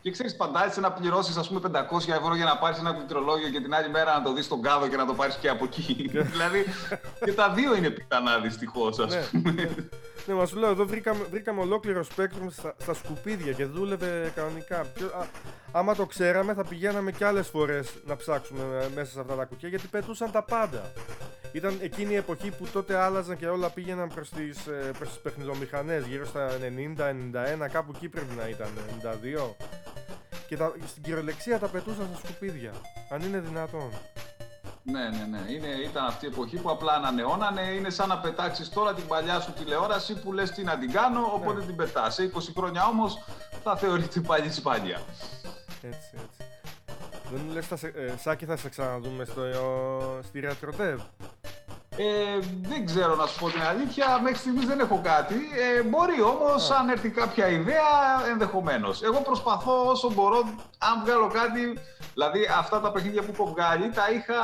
Και ξέρεις, φαντάζεσαι να πληρώσεις, ας πούμε, 500 ευρώ για να πάρεις ένα πληκτρολόγιο και την άλλη μέρα να το δεις στον κάδο και να το πάρεις και από εκεί. Ναι. δηλαδή και τα δύο είναι πιθανά δυστυχώς, ας ναι. πούμε. Ναι, ναι μα σου λέω, εδώ βρήκαμε, βρήκαμε ολόκληρο σπέκτρουμ στα, στα, σκουπίδια και δούλευε κανονικά. Και, α, άμα το ξέραμε, θα πηγαίναμε κι άλλες φορές να ψάξουμε μέσα σε αυτά τα κουτιά γιατί πετούσαν τα πάντα. Ήταν εκείνη η εποχή που τότε άλλαζαν και όλα πήγαιναν προς τις, ε, προς τις παιχνιδομηχανές, γύρω στα 90-91, κάπου εκεί πρέπει να ήταν, 92. Και τα, στην κυριολεξία τα πετούσαν στα σκουπίδια, αν είναι δυνατόν. Ναι, ναι, ναι. Είναι, ήταν αυτή η εποχή που απλά ανανεώνανε. Είναι σαν να πετάξεις τώρα την παλιά σου τηλεόραση που λες τι να την κάνω, οπότε ναι. την πετάς. Σε 20 χρόνια όμως θα θεωρείται πάλι σπάνια. Έτσι, έτσι. Δεν μου λες, ε, Σάκη, θα σε ξαναδούμε στο, στη Retrodev. Ε, δεν ξέρω να σου πω την αλήθεια, μέχρι στιγμής δεν έχω κάτι. Ε, μπορεί όμως, αν έρθει κάποια ιδέα, ενδεχομένως. Εγώ προσπαθώ όσο μπορώ, αν βγάλω κάτι. Δηλαδή, αυτά τα παιχνίδια που έχω βγάλει τα είχα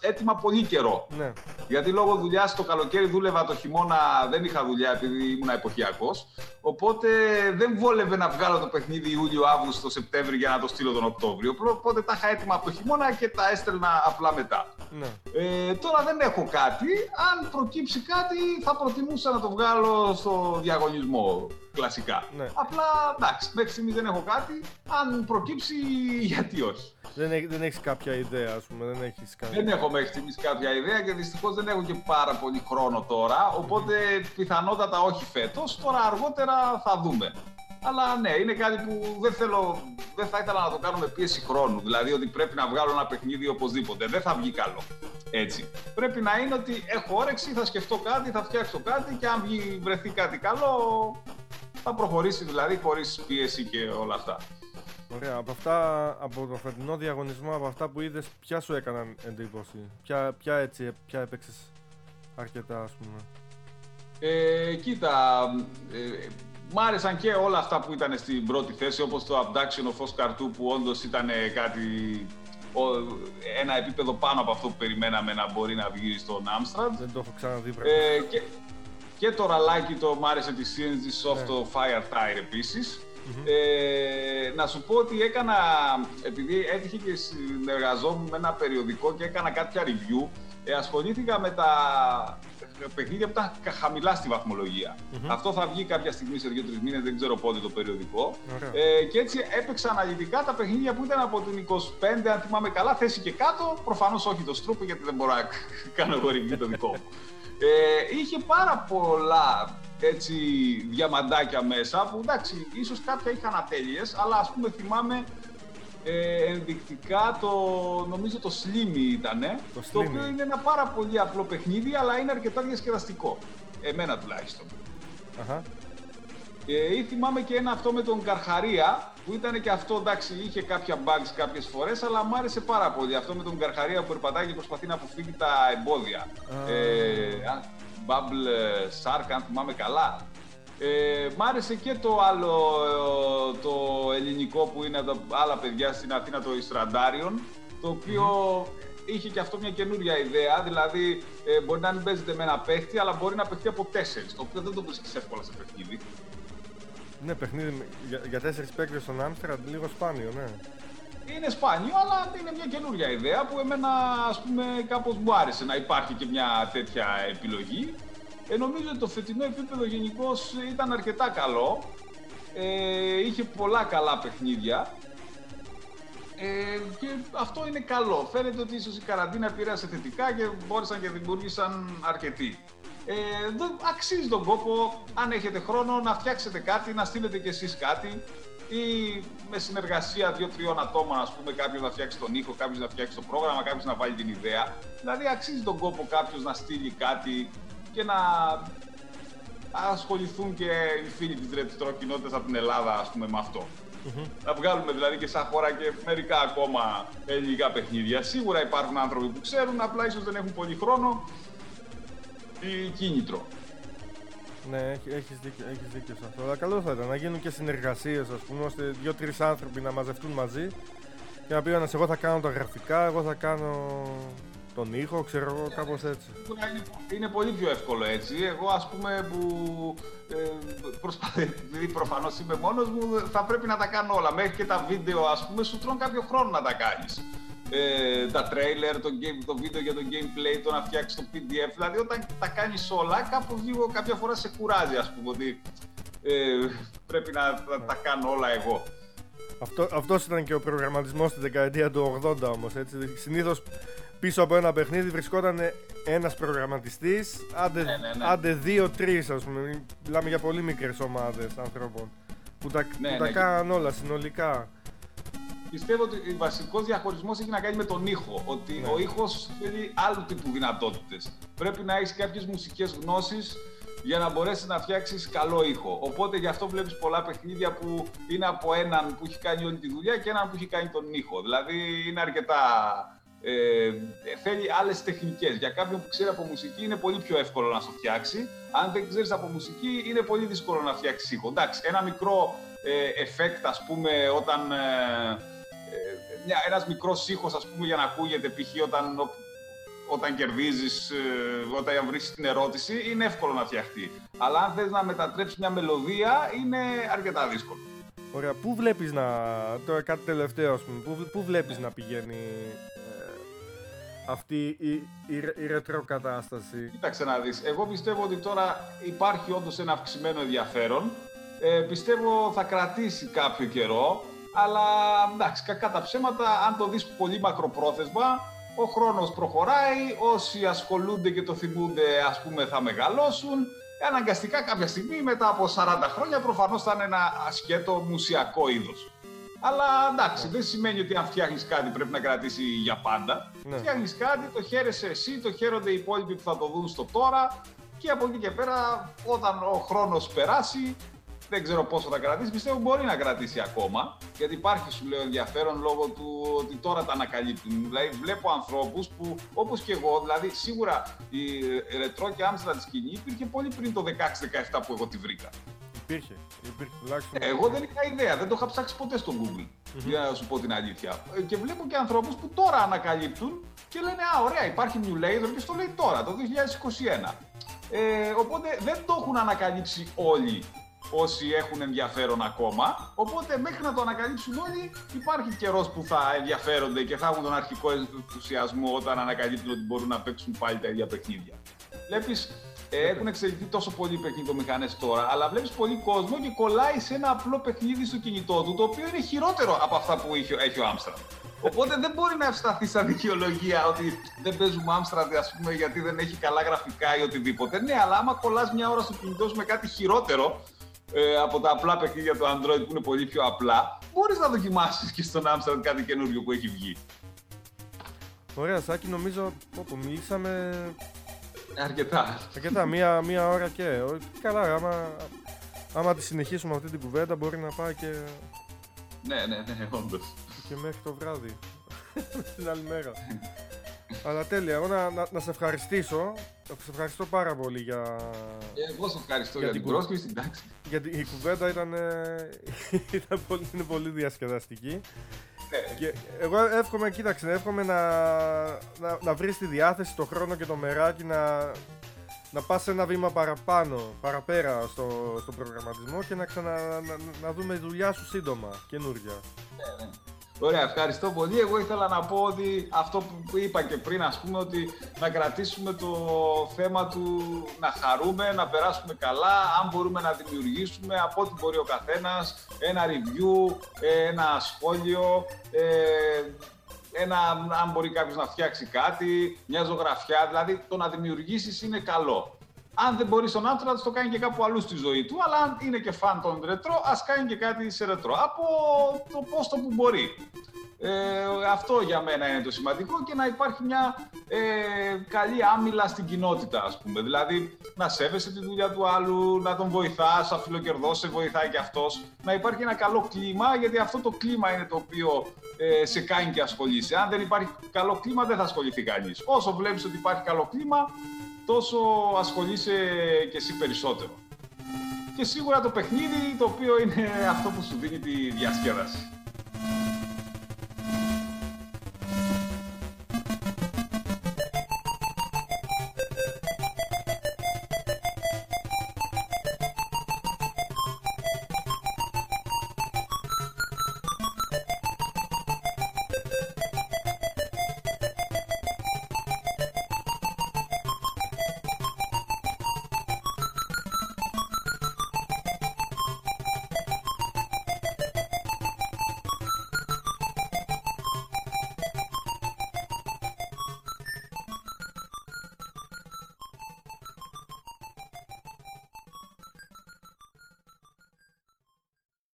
έτοιμα πολύ καιρό. Ναι. Γιατί λόγω δουλειάς το καλοκαίρι δούλευα το χειμώνα, δεν είχα δουλειά επειδή ήμουν εποχιακός. Οπότε δεν βόλευε να βγάλω το παιχνίδι Ιούλιο, Αύγουστο, Σεπτέμβριο για να το στείλω τον Οκτώβριο. Οπότε τα είχα έτοιμα από το χειμώνα και τα έστελνα απλά μετά. Ναι. Ε, τώρα δεν έχω κάτι. Αν προκύψει κάτι, θα προτιμούσα να το βγάλω στο διαγωνισμό. Κλασικά. Ναι. Απλά εντάξει, μέχρι στιγμή δεν έχω κάτι. Αν προκύψει, γιατί όχι. Δεν, έχει, δεν έχεις κάποια ιδέα, ας πούμε. Δεν, έχεις κάποια... δεν έχω μέχρι στιγμής κάποια ιδέα και δυστυχώς δεν έχω και πάρα πολύ χρόνο τώρα. Οπότε πιθανότατα όχι φέτος. Τώρα αργότερα θα δούμε. Αλλά ναι, είναι κάτι που δεν, θέλω, δεν θα ήθελα να το κάνω με πίεση χρόνου. Δηλαδή ότι πρέπει να βγάλω ένα παιχνίδι οπωσδήποτε. Δεν θα βγει καλό. Έτσι. Πρέπει να είναι ότι έχω όρεξη, θα σκεφτώ κάτι, θα φτιάξω κάτι και αν βγει, βρεθεί κάτι καλό, θα προχωρήσει δηλαδή χωρίς πίεση και όλα αυτά. Ωραία. Από, αυτά, από το φετινό διαγωνισμό, από αυτά που είδες, ποια σου έκαναν εντύπωση; Ποια, ποια έτσι, ποια έπαιξες αρκετά, ας πούμε; Ε, κοίτα, ε, μ' άρεσαν και όλα αυτά που ήταν στην πρώτη θέση, όπως το Abduction of Oscar 2, που όντως ήταν κάτι, ένα επίπεδο πάνω από αυτό που περιμέναμε να μπορεί να βγει στον Amstrad. Δεν το έχω ξαναδεί ε, και, και το ραλάκι το μ' άρεσε τη CNG Soft, ναι. το Fire Tire επίσης. Ε, να σου πω ότι έκανα, επειδή έτυχε και συνεργαζόμουν με ένα περιοδικό και έκανα κάποια review, ε, ασχολήθηκα με τα παιχνίδια που ήταν χαμηλά στη βαθμολογια Αυτό θα βγει κάποια στιγμή σε δύο-τρεις μήνες, δεν ξέρω πότε το περιοδικό. Ε, και έτσι έπαιξα αναλυτικά τα παιχνίδια που ήταν από την 25, αν θυμάμαι καλά, θέση και κάτω. Προφανώς όχι το στρούπο, γιατί δεν μπορώ να κάνω εγώ review το δικό μου. Ε, είχε πάρα πολλά έτσι διαμαντάκια μέσα που εντάξει, ίσως κάποια είχαν ατέλειες, αλλά ας πούμε θυμάμαι ε, ενδεικτικά το, νομίζω το Slimmy ήτανε, το, το οποίο είναι ένα πάρα πολύ απλό παιχνίδι, αλλά είναι αρκετά διασκεδαστικό, εμένα τουλάχιστον. Αχα. Ε, ή θυμάμαι και ένα αυτό με τον Καρχαρία, που ήταν και αυτό, εντάξει, είχε κάποια bugs κάποιες φορές, αλλά μου άρεσε πάρα πολύ. Αυτό με τον Καρχαρία που περπατάει και προσπαθεί να αποφύγει τα εμπόδια. Ε, Bubble Shark, αν θυμάμαι καλά. Ε, μ' άρεσε και το άλλο, το ελληνικό που είναι από τα άλλα παιδιά στην Αθήνα, το Ιστραντάριον, το οποίο είχε και αυτό μια καινούρια ιδέα, δηλαδή ε, μπορεί να μην παίζεται με ένα παίχτη, αλλά μπορεί να παιχτεί από τέσσερις, το οποίο δεν το βρίσκεις εύκολα σε παιχνίδι. Ναι, παιχνίδι για, για τέσσερις παίκτες στον Άμστερντ λίγο σπάνιο, ναι. Είναι σπάνιο, αλλά είναι μια καινούρια ιδέα που εμένα ας πούμε κάπως μου άρεσε να υπάρχει και μια τέτοια επιλογή. Ε, νομίζω ότι το φετινό επίπεδο γενικώς ήταν αρκετά καλό. Ε, είχε πολλά καλά παιχνίδια. Ε, και αυτό είναι καλό. Φαίνεται ότι ίσως η καραντίνα πήρασε θετικά και μπόρεσαν και δημιούργησαν αρκετοί. Ε, αξίζει τον κόπο, αν έχετε χρόνο, να φτιάξετε κάτι, να στείλετε κι εσείς κάτι ή με συνεργασία δύο-τριών ατόμων, ας πούμε, κάποιος να φτιάξει τον ήχο, κάποιος να φτιάξει το πρόγραμμα, κάποιος να βάλει την ιδέα. Δηλαδή, αξίζει τον κόπο κάποιος να στείλει κάτι και να ασχοληθούν και οι φίλοι της ρετρό κοινότητας από την Ελλάδα, ας πούμε, με αυτό. Mm-hmm. Να βγάλουμε δηλαδή και σαν χώρα και μερικά ακόμα ελληνικά παιχνίδια. Σίγουρα υπάρχουν άνθρωποι που ξέρουν, απλά ίσως δεν έχουν πολύ χρόνο ή κίνητρο. Ναι, έχεις δίκιο, έχεις δίκιο σε αυτό. Αλλά καλό θα ήταν να γίνουν και συνεργασίες, ας πούμε, ώστε δύο-τρεις άνθρωποι να μαζευτούν μαζί και να πει ένας εγώ θα κάνω τα γραφικά, εγώ θα κάνω τον ήχο, ξέρω εγώ, κάπως έτσι. Είναι, πολύ πιο εύκολο έτσι. Εγώ, ας πούμε, που ε, προσπαθώ, επειδή προφανώς είμαι μόνος μου, θα πρέπει να τα κάνω όλα. Μέχρι και τα βίντεο, ας πούμε, σου τρώνε κάποιο χρόνο να τα κάνεις ε, τα τρέιλερ, το, game, το βίντεο για το gameplay, το να φτιάξεις το PDF. Δηλαδή, όταν τα κάνεις όλα, κάπου λίγο κάποια φορά σε κουράζει, ας πούμε, ότι ε, πρέπει να, τα κάνω όλα εγώ. Αυτό αυτός ήταν και ο προγραμματισμός στη δεκαετία του 80 όμως, έτσι. Συνήθως πίσω από ένα παιχνίδι βρισκόταν ένας προγραμματιστής, άντε, ναι, ναι, ναι. άντε δύο-τρεις ας πούμε. Μιλάμε για πολύ μικρές ομάδες ανθρώπων που τα, ναι, που τα ναι, κάναν όλα συνολικά πιστεύω ότι ο βασικός διαχωρισμός έχει να κάνει με τον ήχο. Ότι ναι. ο ήχος θέλει άλλου τύπου δυνατότητες. Πρέπει να έχεις κάποιες μουσικές γνώσεις για να μπορέσεις να φτιάξεις καλό ήχο. Οπότε γι' αυτό βλέπεις πολλά παιχνίδια που είναι από έναν που έχει κάνει όλη τη δουλειά και έναν που έχει κάνει τον ήχο. Δηλαδή είναι αρκετά. Ε, θέλει άλλες τεχνικές. Για κάποιον που ξέρει από μουσική είναι πολύ πιο εύκολο να σου φτιάξει. Αν δεν ξέρεις από μουσική, είναι πολύ δύσκολο να φτιάξεις ήχο. Εντάξει, ένα μικρό ε, effect, ας πούμε, όταν. Ε, μια, ένας μικρός ήχος, ας πούμε, για να ακούγεται π.χ. όταν, όταν κερδίζεις, ε, όταν βρεις την ερώτηση, είναι εύκολο να φτιαχτεί. Αλλά αν θες να μετατρέψεις μια μελωδία, είναι αρκετά δύσκολο. Ωραία, πού βλέπεις να, τώρα κάτι τελευταίο, ας πούμε, πού, πού βλέπεις να πηγαίνει ε, αυτή η, η, η ρετρό κατάσταση. Κοίταξε να δεις, εγώ πιστεύω ότι τώρα υπάρχει όντως ένα αυξημένο ενδιαφέρον. Ε, πιστεύω θα κρατήσει κάποιο καιρό αλλά εντάξει, κακά τα ψέματα, αν το δεις πολύ μακροπρόθεσμα, ο χρόνος προχωράει, όσοι ασχολούνται και το θυμούνται ας πούμε θα μεγαλώσουν, αναγκαστικά κάποια στιγμή μετά από 40 χρόνια προφανώς θα είναι ένα ασκέτο μουσιακό είδος. Αλλά εντάξει, δεν σημαίνει ότι αν φτιάχνεις κάτι πρέπει να κρατήσει για πάντα. Ναι. Φτιάχνεις κάτι, το χαίρεσαι εσύ, το χαίρονται οι υπόλοιποι που θα το δουν στο τώρα και από εκεί και πέρα όταν ο χρόνος περάσει δεν ξέρω πόσο θα κρατήσει. Πιστεύω μπορεί να κρατήσει ακόμα. Γιατί υπάρχει, σου λέω, ενδιαφέρον λόγω του ότι τώρα τα ανακαλύπτουν. Δηλαδή, βλέπω ανθρώπους που, όπως και εγώ, δηλαδή σίγουρα η ρετρό και άμυνα της σκηνή υπήρχε πολύ πριν το 16-17 που εγώ τη βρήκα. Υπήρχε. Υπήρχε τουλάχιστον. Εγώ δεν είχα ιδέα, δεν το είχα ψάξει ποτέ στο Google. Για να σου πω την αλήθεια. Ε, Και βλέπω και ανθρώπους που τώρα ανακαλύπτουν και λένε Α, ωραία, υπάρχει New Laser και στο λέει τώρα, το 2021. Ε, οπότε δεν το έχουν ανακαλύψει όλοι όσοι έχουν ενδιαφέρον ακόμα. Οπότε μέχρι να το ανακαλύψουν όλοι, υπάρχει καιρός που θα ενδιαφέρονται και θα έχουν τον αρχικό ενθουσιασμό όταν ανακαλύπτουν ότι μπορούν να παίξουν πάλι τα ίδια παιχνίδια. Βλέπεις, ε, έχουν εξελιχθεί τόσο πολύ οι παιχνιδομηχανέ τώρα, αλλά βλέπεις πολύ κόσμο και κολλάει σε ένα απλό παιχνίδι στο κινητό του, το οποίο είναι χειρότερο από αυτά που έχει, έχει ο Άμστραντ. Οπότε δεν μπορεί να ευσταθεί σαν δικαιολογία ότι δεν παίζουμε Άμστραντ, ας πούμε, γιατί δεν έχει καλά γραφικά ή οτιδήποτε. Ναι, αλλά άμα κολλάς μια ώρα στο κινητό σου με κάτι χειρότερο ε, από τα απλά παιχνίδια του Android που είναι πολύ πιο απλά, μπορείς να δοκιμάσεις και στον Άμστραντ κάτι καινούριο που έχει βγει. Ωραία, Σάκη, νομίζω όπου μιλήσαμε Αρκετά. αρκετά, μία, μία ώρα και. Ο- Καλά, άμα, άμα τη συνεχίσουμε αυτή την κουβέντα μπορεί να πάει και, Ναι, ναι, ναι, όντως. και μέχρι το βράδυ. την άλλη μέρα. Αλλά τέλεια, εγώ να, να, να σε ευχαριστήσω. Να σε ευχαριστώ πάρα πολύ για, Εγώ σε ευχαριστώ Για για, την την πρόσκληση. Εντάξει. γιατί η κουβέντα ήταν, ε, ήταν πολύ, είναι πολύ διασκεδαστική. Ναι. Και εγώ εύχομαι, κοίταξε, εύχομαι να, να, να βρεις τη διάθεση, το χρόνο και το μεράκι να, να πας ένα βήμα παραπάνω, παραπέρα στο, στον προγραμματισμό και να, ξανα, να, να δούμε δουλειά σου σύντομα, καινούρια. Ωραία, ευχαριστώ πολύ. Εγώ ήθελα να πω ότι αυτό που είπα και πριν, ας πούμε, ότι να κρατήσουμε το θέμα του να χαρούμε, να περάσουμε καλά, αν μπορούμε να δημιουργήσουμε από ό,τι μπορεί ο καθένας, ένα review, ε, ένα σχόλιο, ε, ένα, αν μπορεί κάποιος να φτιάξει κάτι, μια ζωγραφιά, δηλαδή το να δημιουργήσεις είναι καλό. Αν δεν μπορεί στον άνθρωπο να το κάνει και κάπου αλλού στη ζωή του, αλλά αν είναι και φαν των ρετρό, ας κάνει και κάτι σε ρετρό. Από το πόστο που μπορεί. Ε, αυτό για μένα είναι το σημαντικό και να υπάρχει μια ε, καλή άμυλα στην κοινότητα, ας πούμε. Δηλαδή, να σέβεσαι τη δουλειά του άλλου, να τον βοηθάς, αφιλοκερδός, σε βοηθάει και αυτός. Να υπάρχει ένα καλό κλίμα, γιατί αυτό το κλίμα είναι το οποίο ε, σε κάνει και ασχολείσαι. Αν δεν υπάρχει καλό κλίμα, δεν θα ασχοληθεί κανείς. Όσο βλέπεις ότι υπάρχει καλό κλίμα, τόσο ασχολείσαι και εσύ περισσότερο. Και σίγουρα το παιχνίδι, το οποίο είναι αυτό που σου δίνει τη διασκέδαση.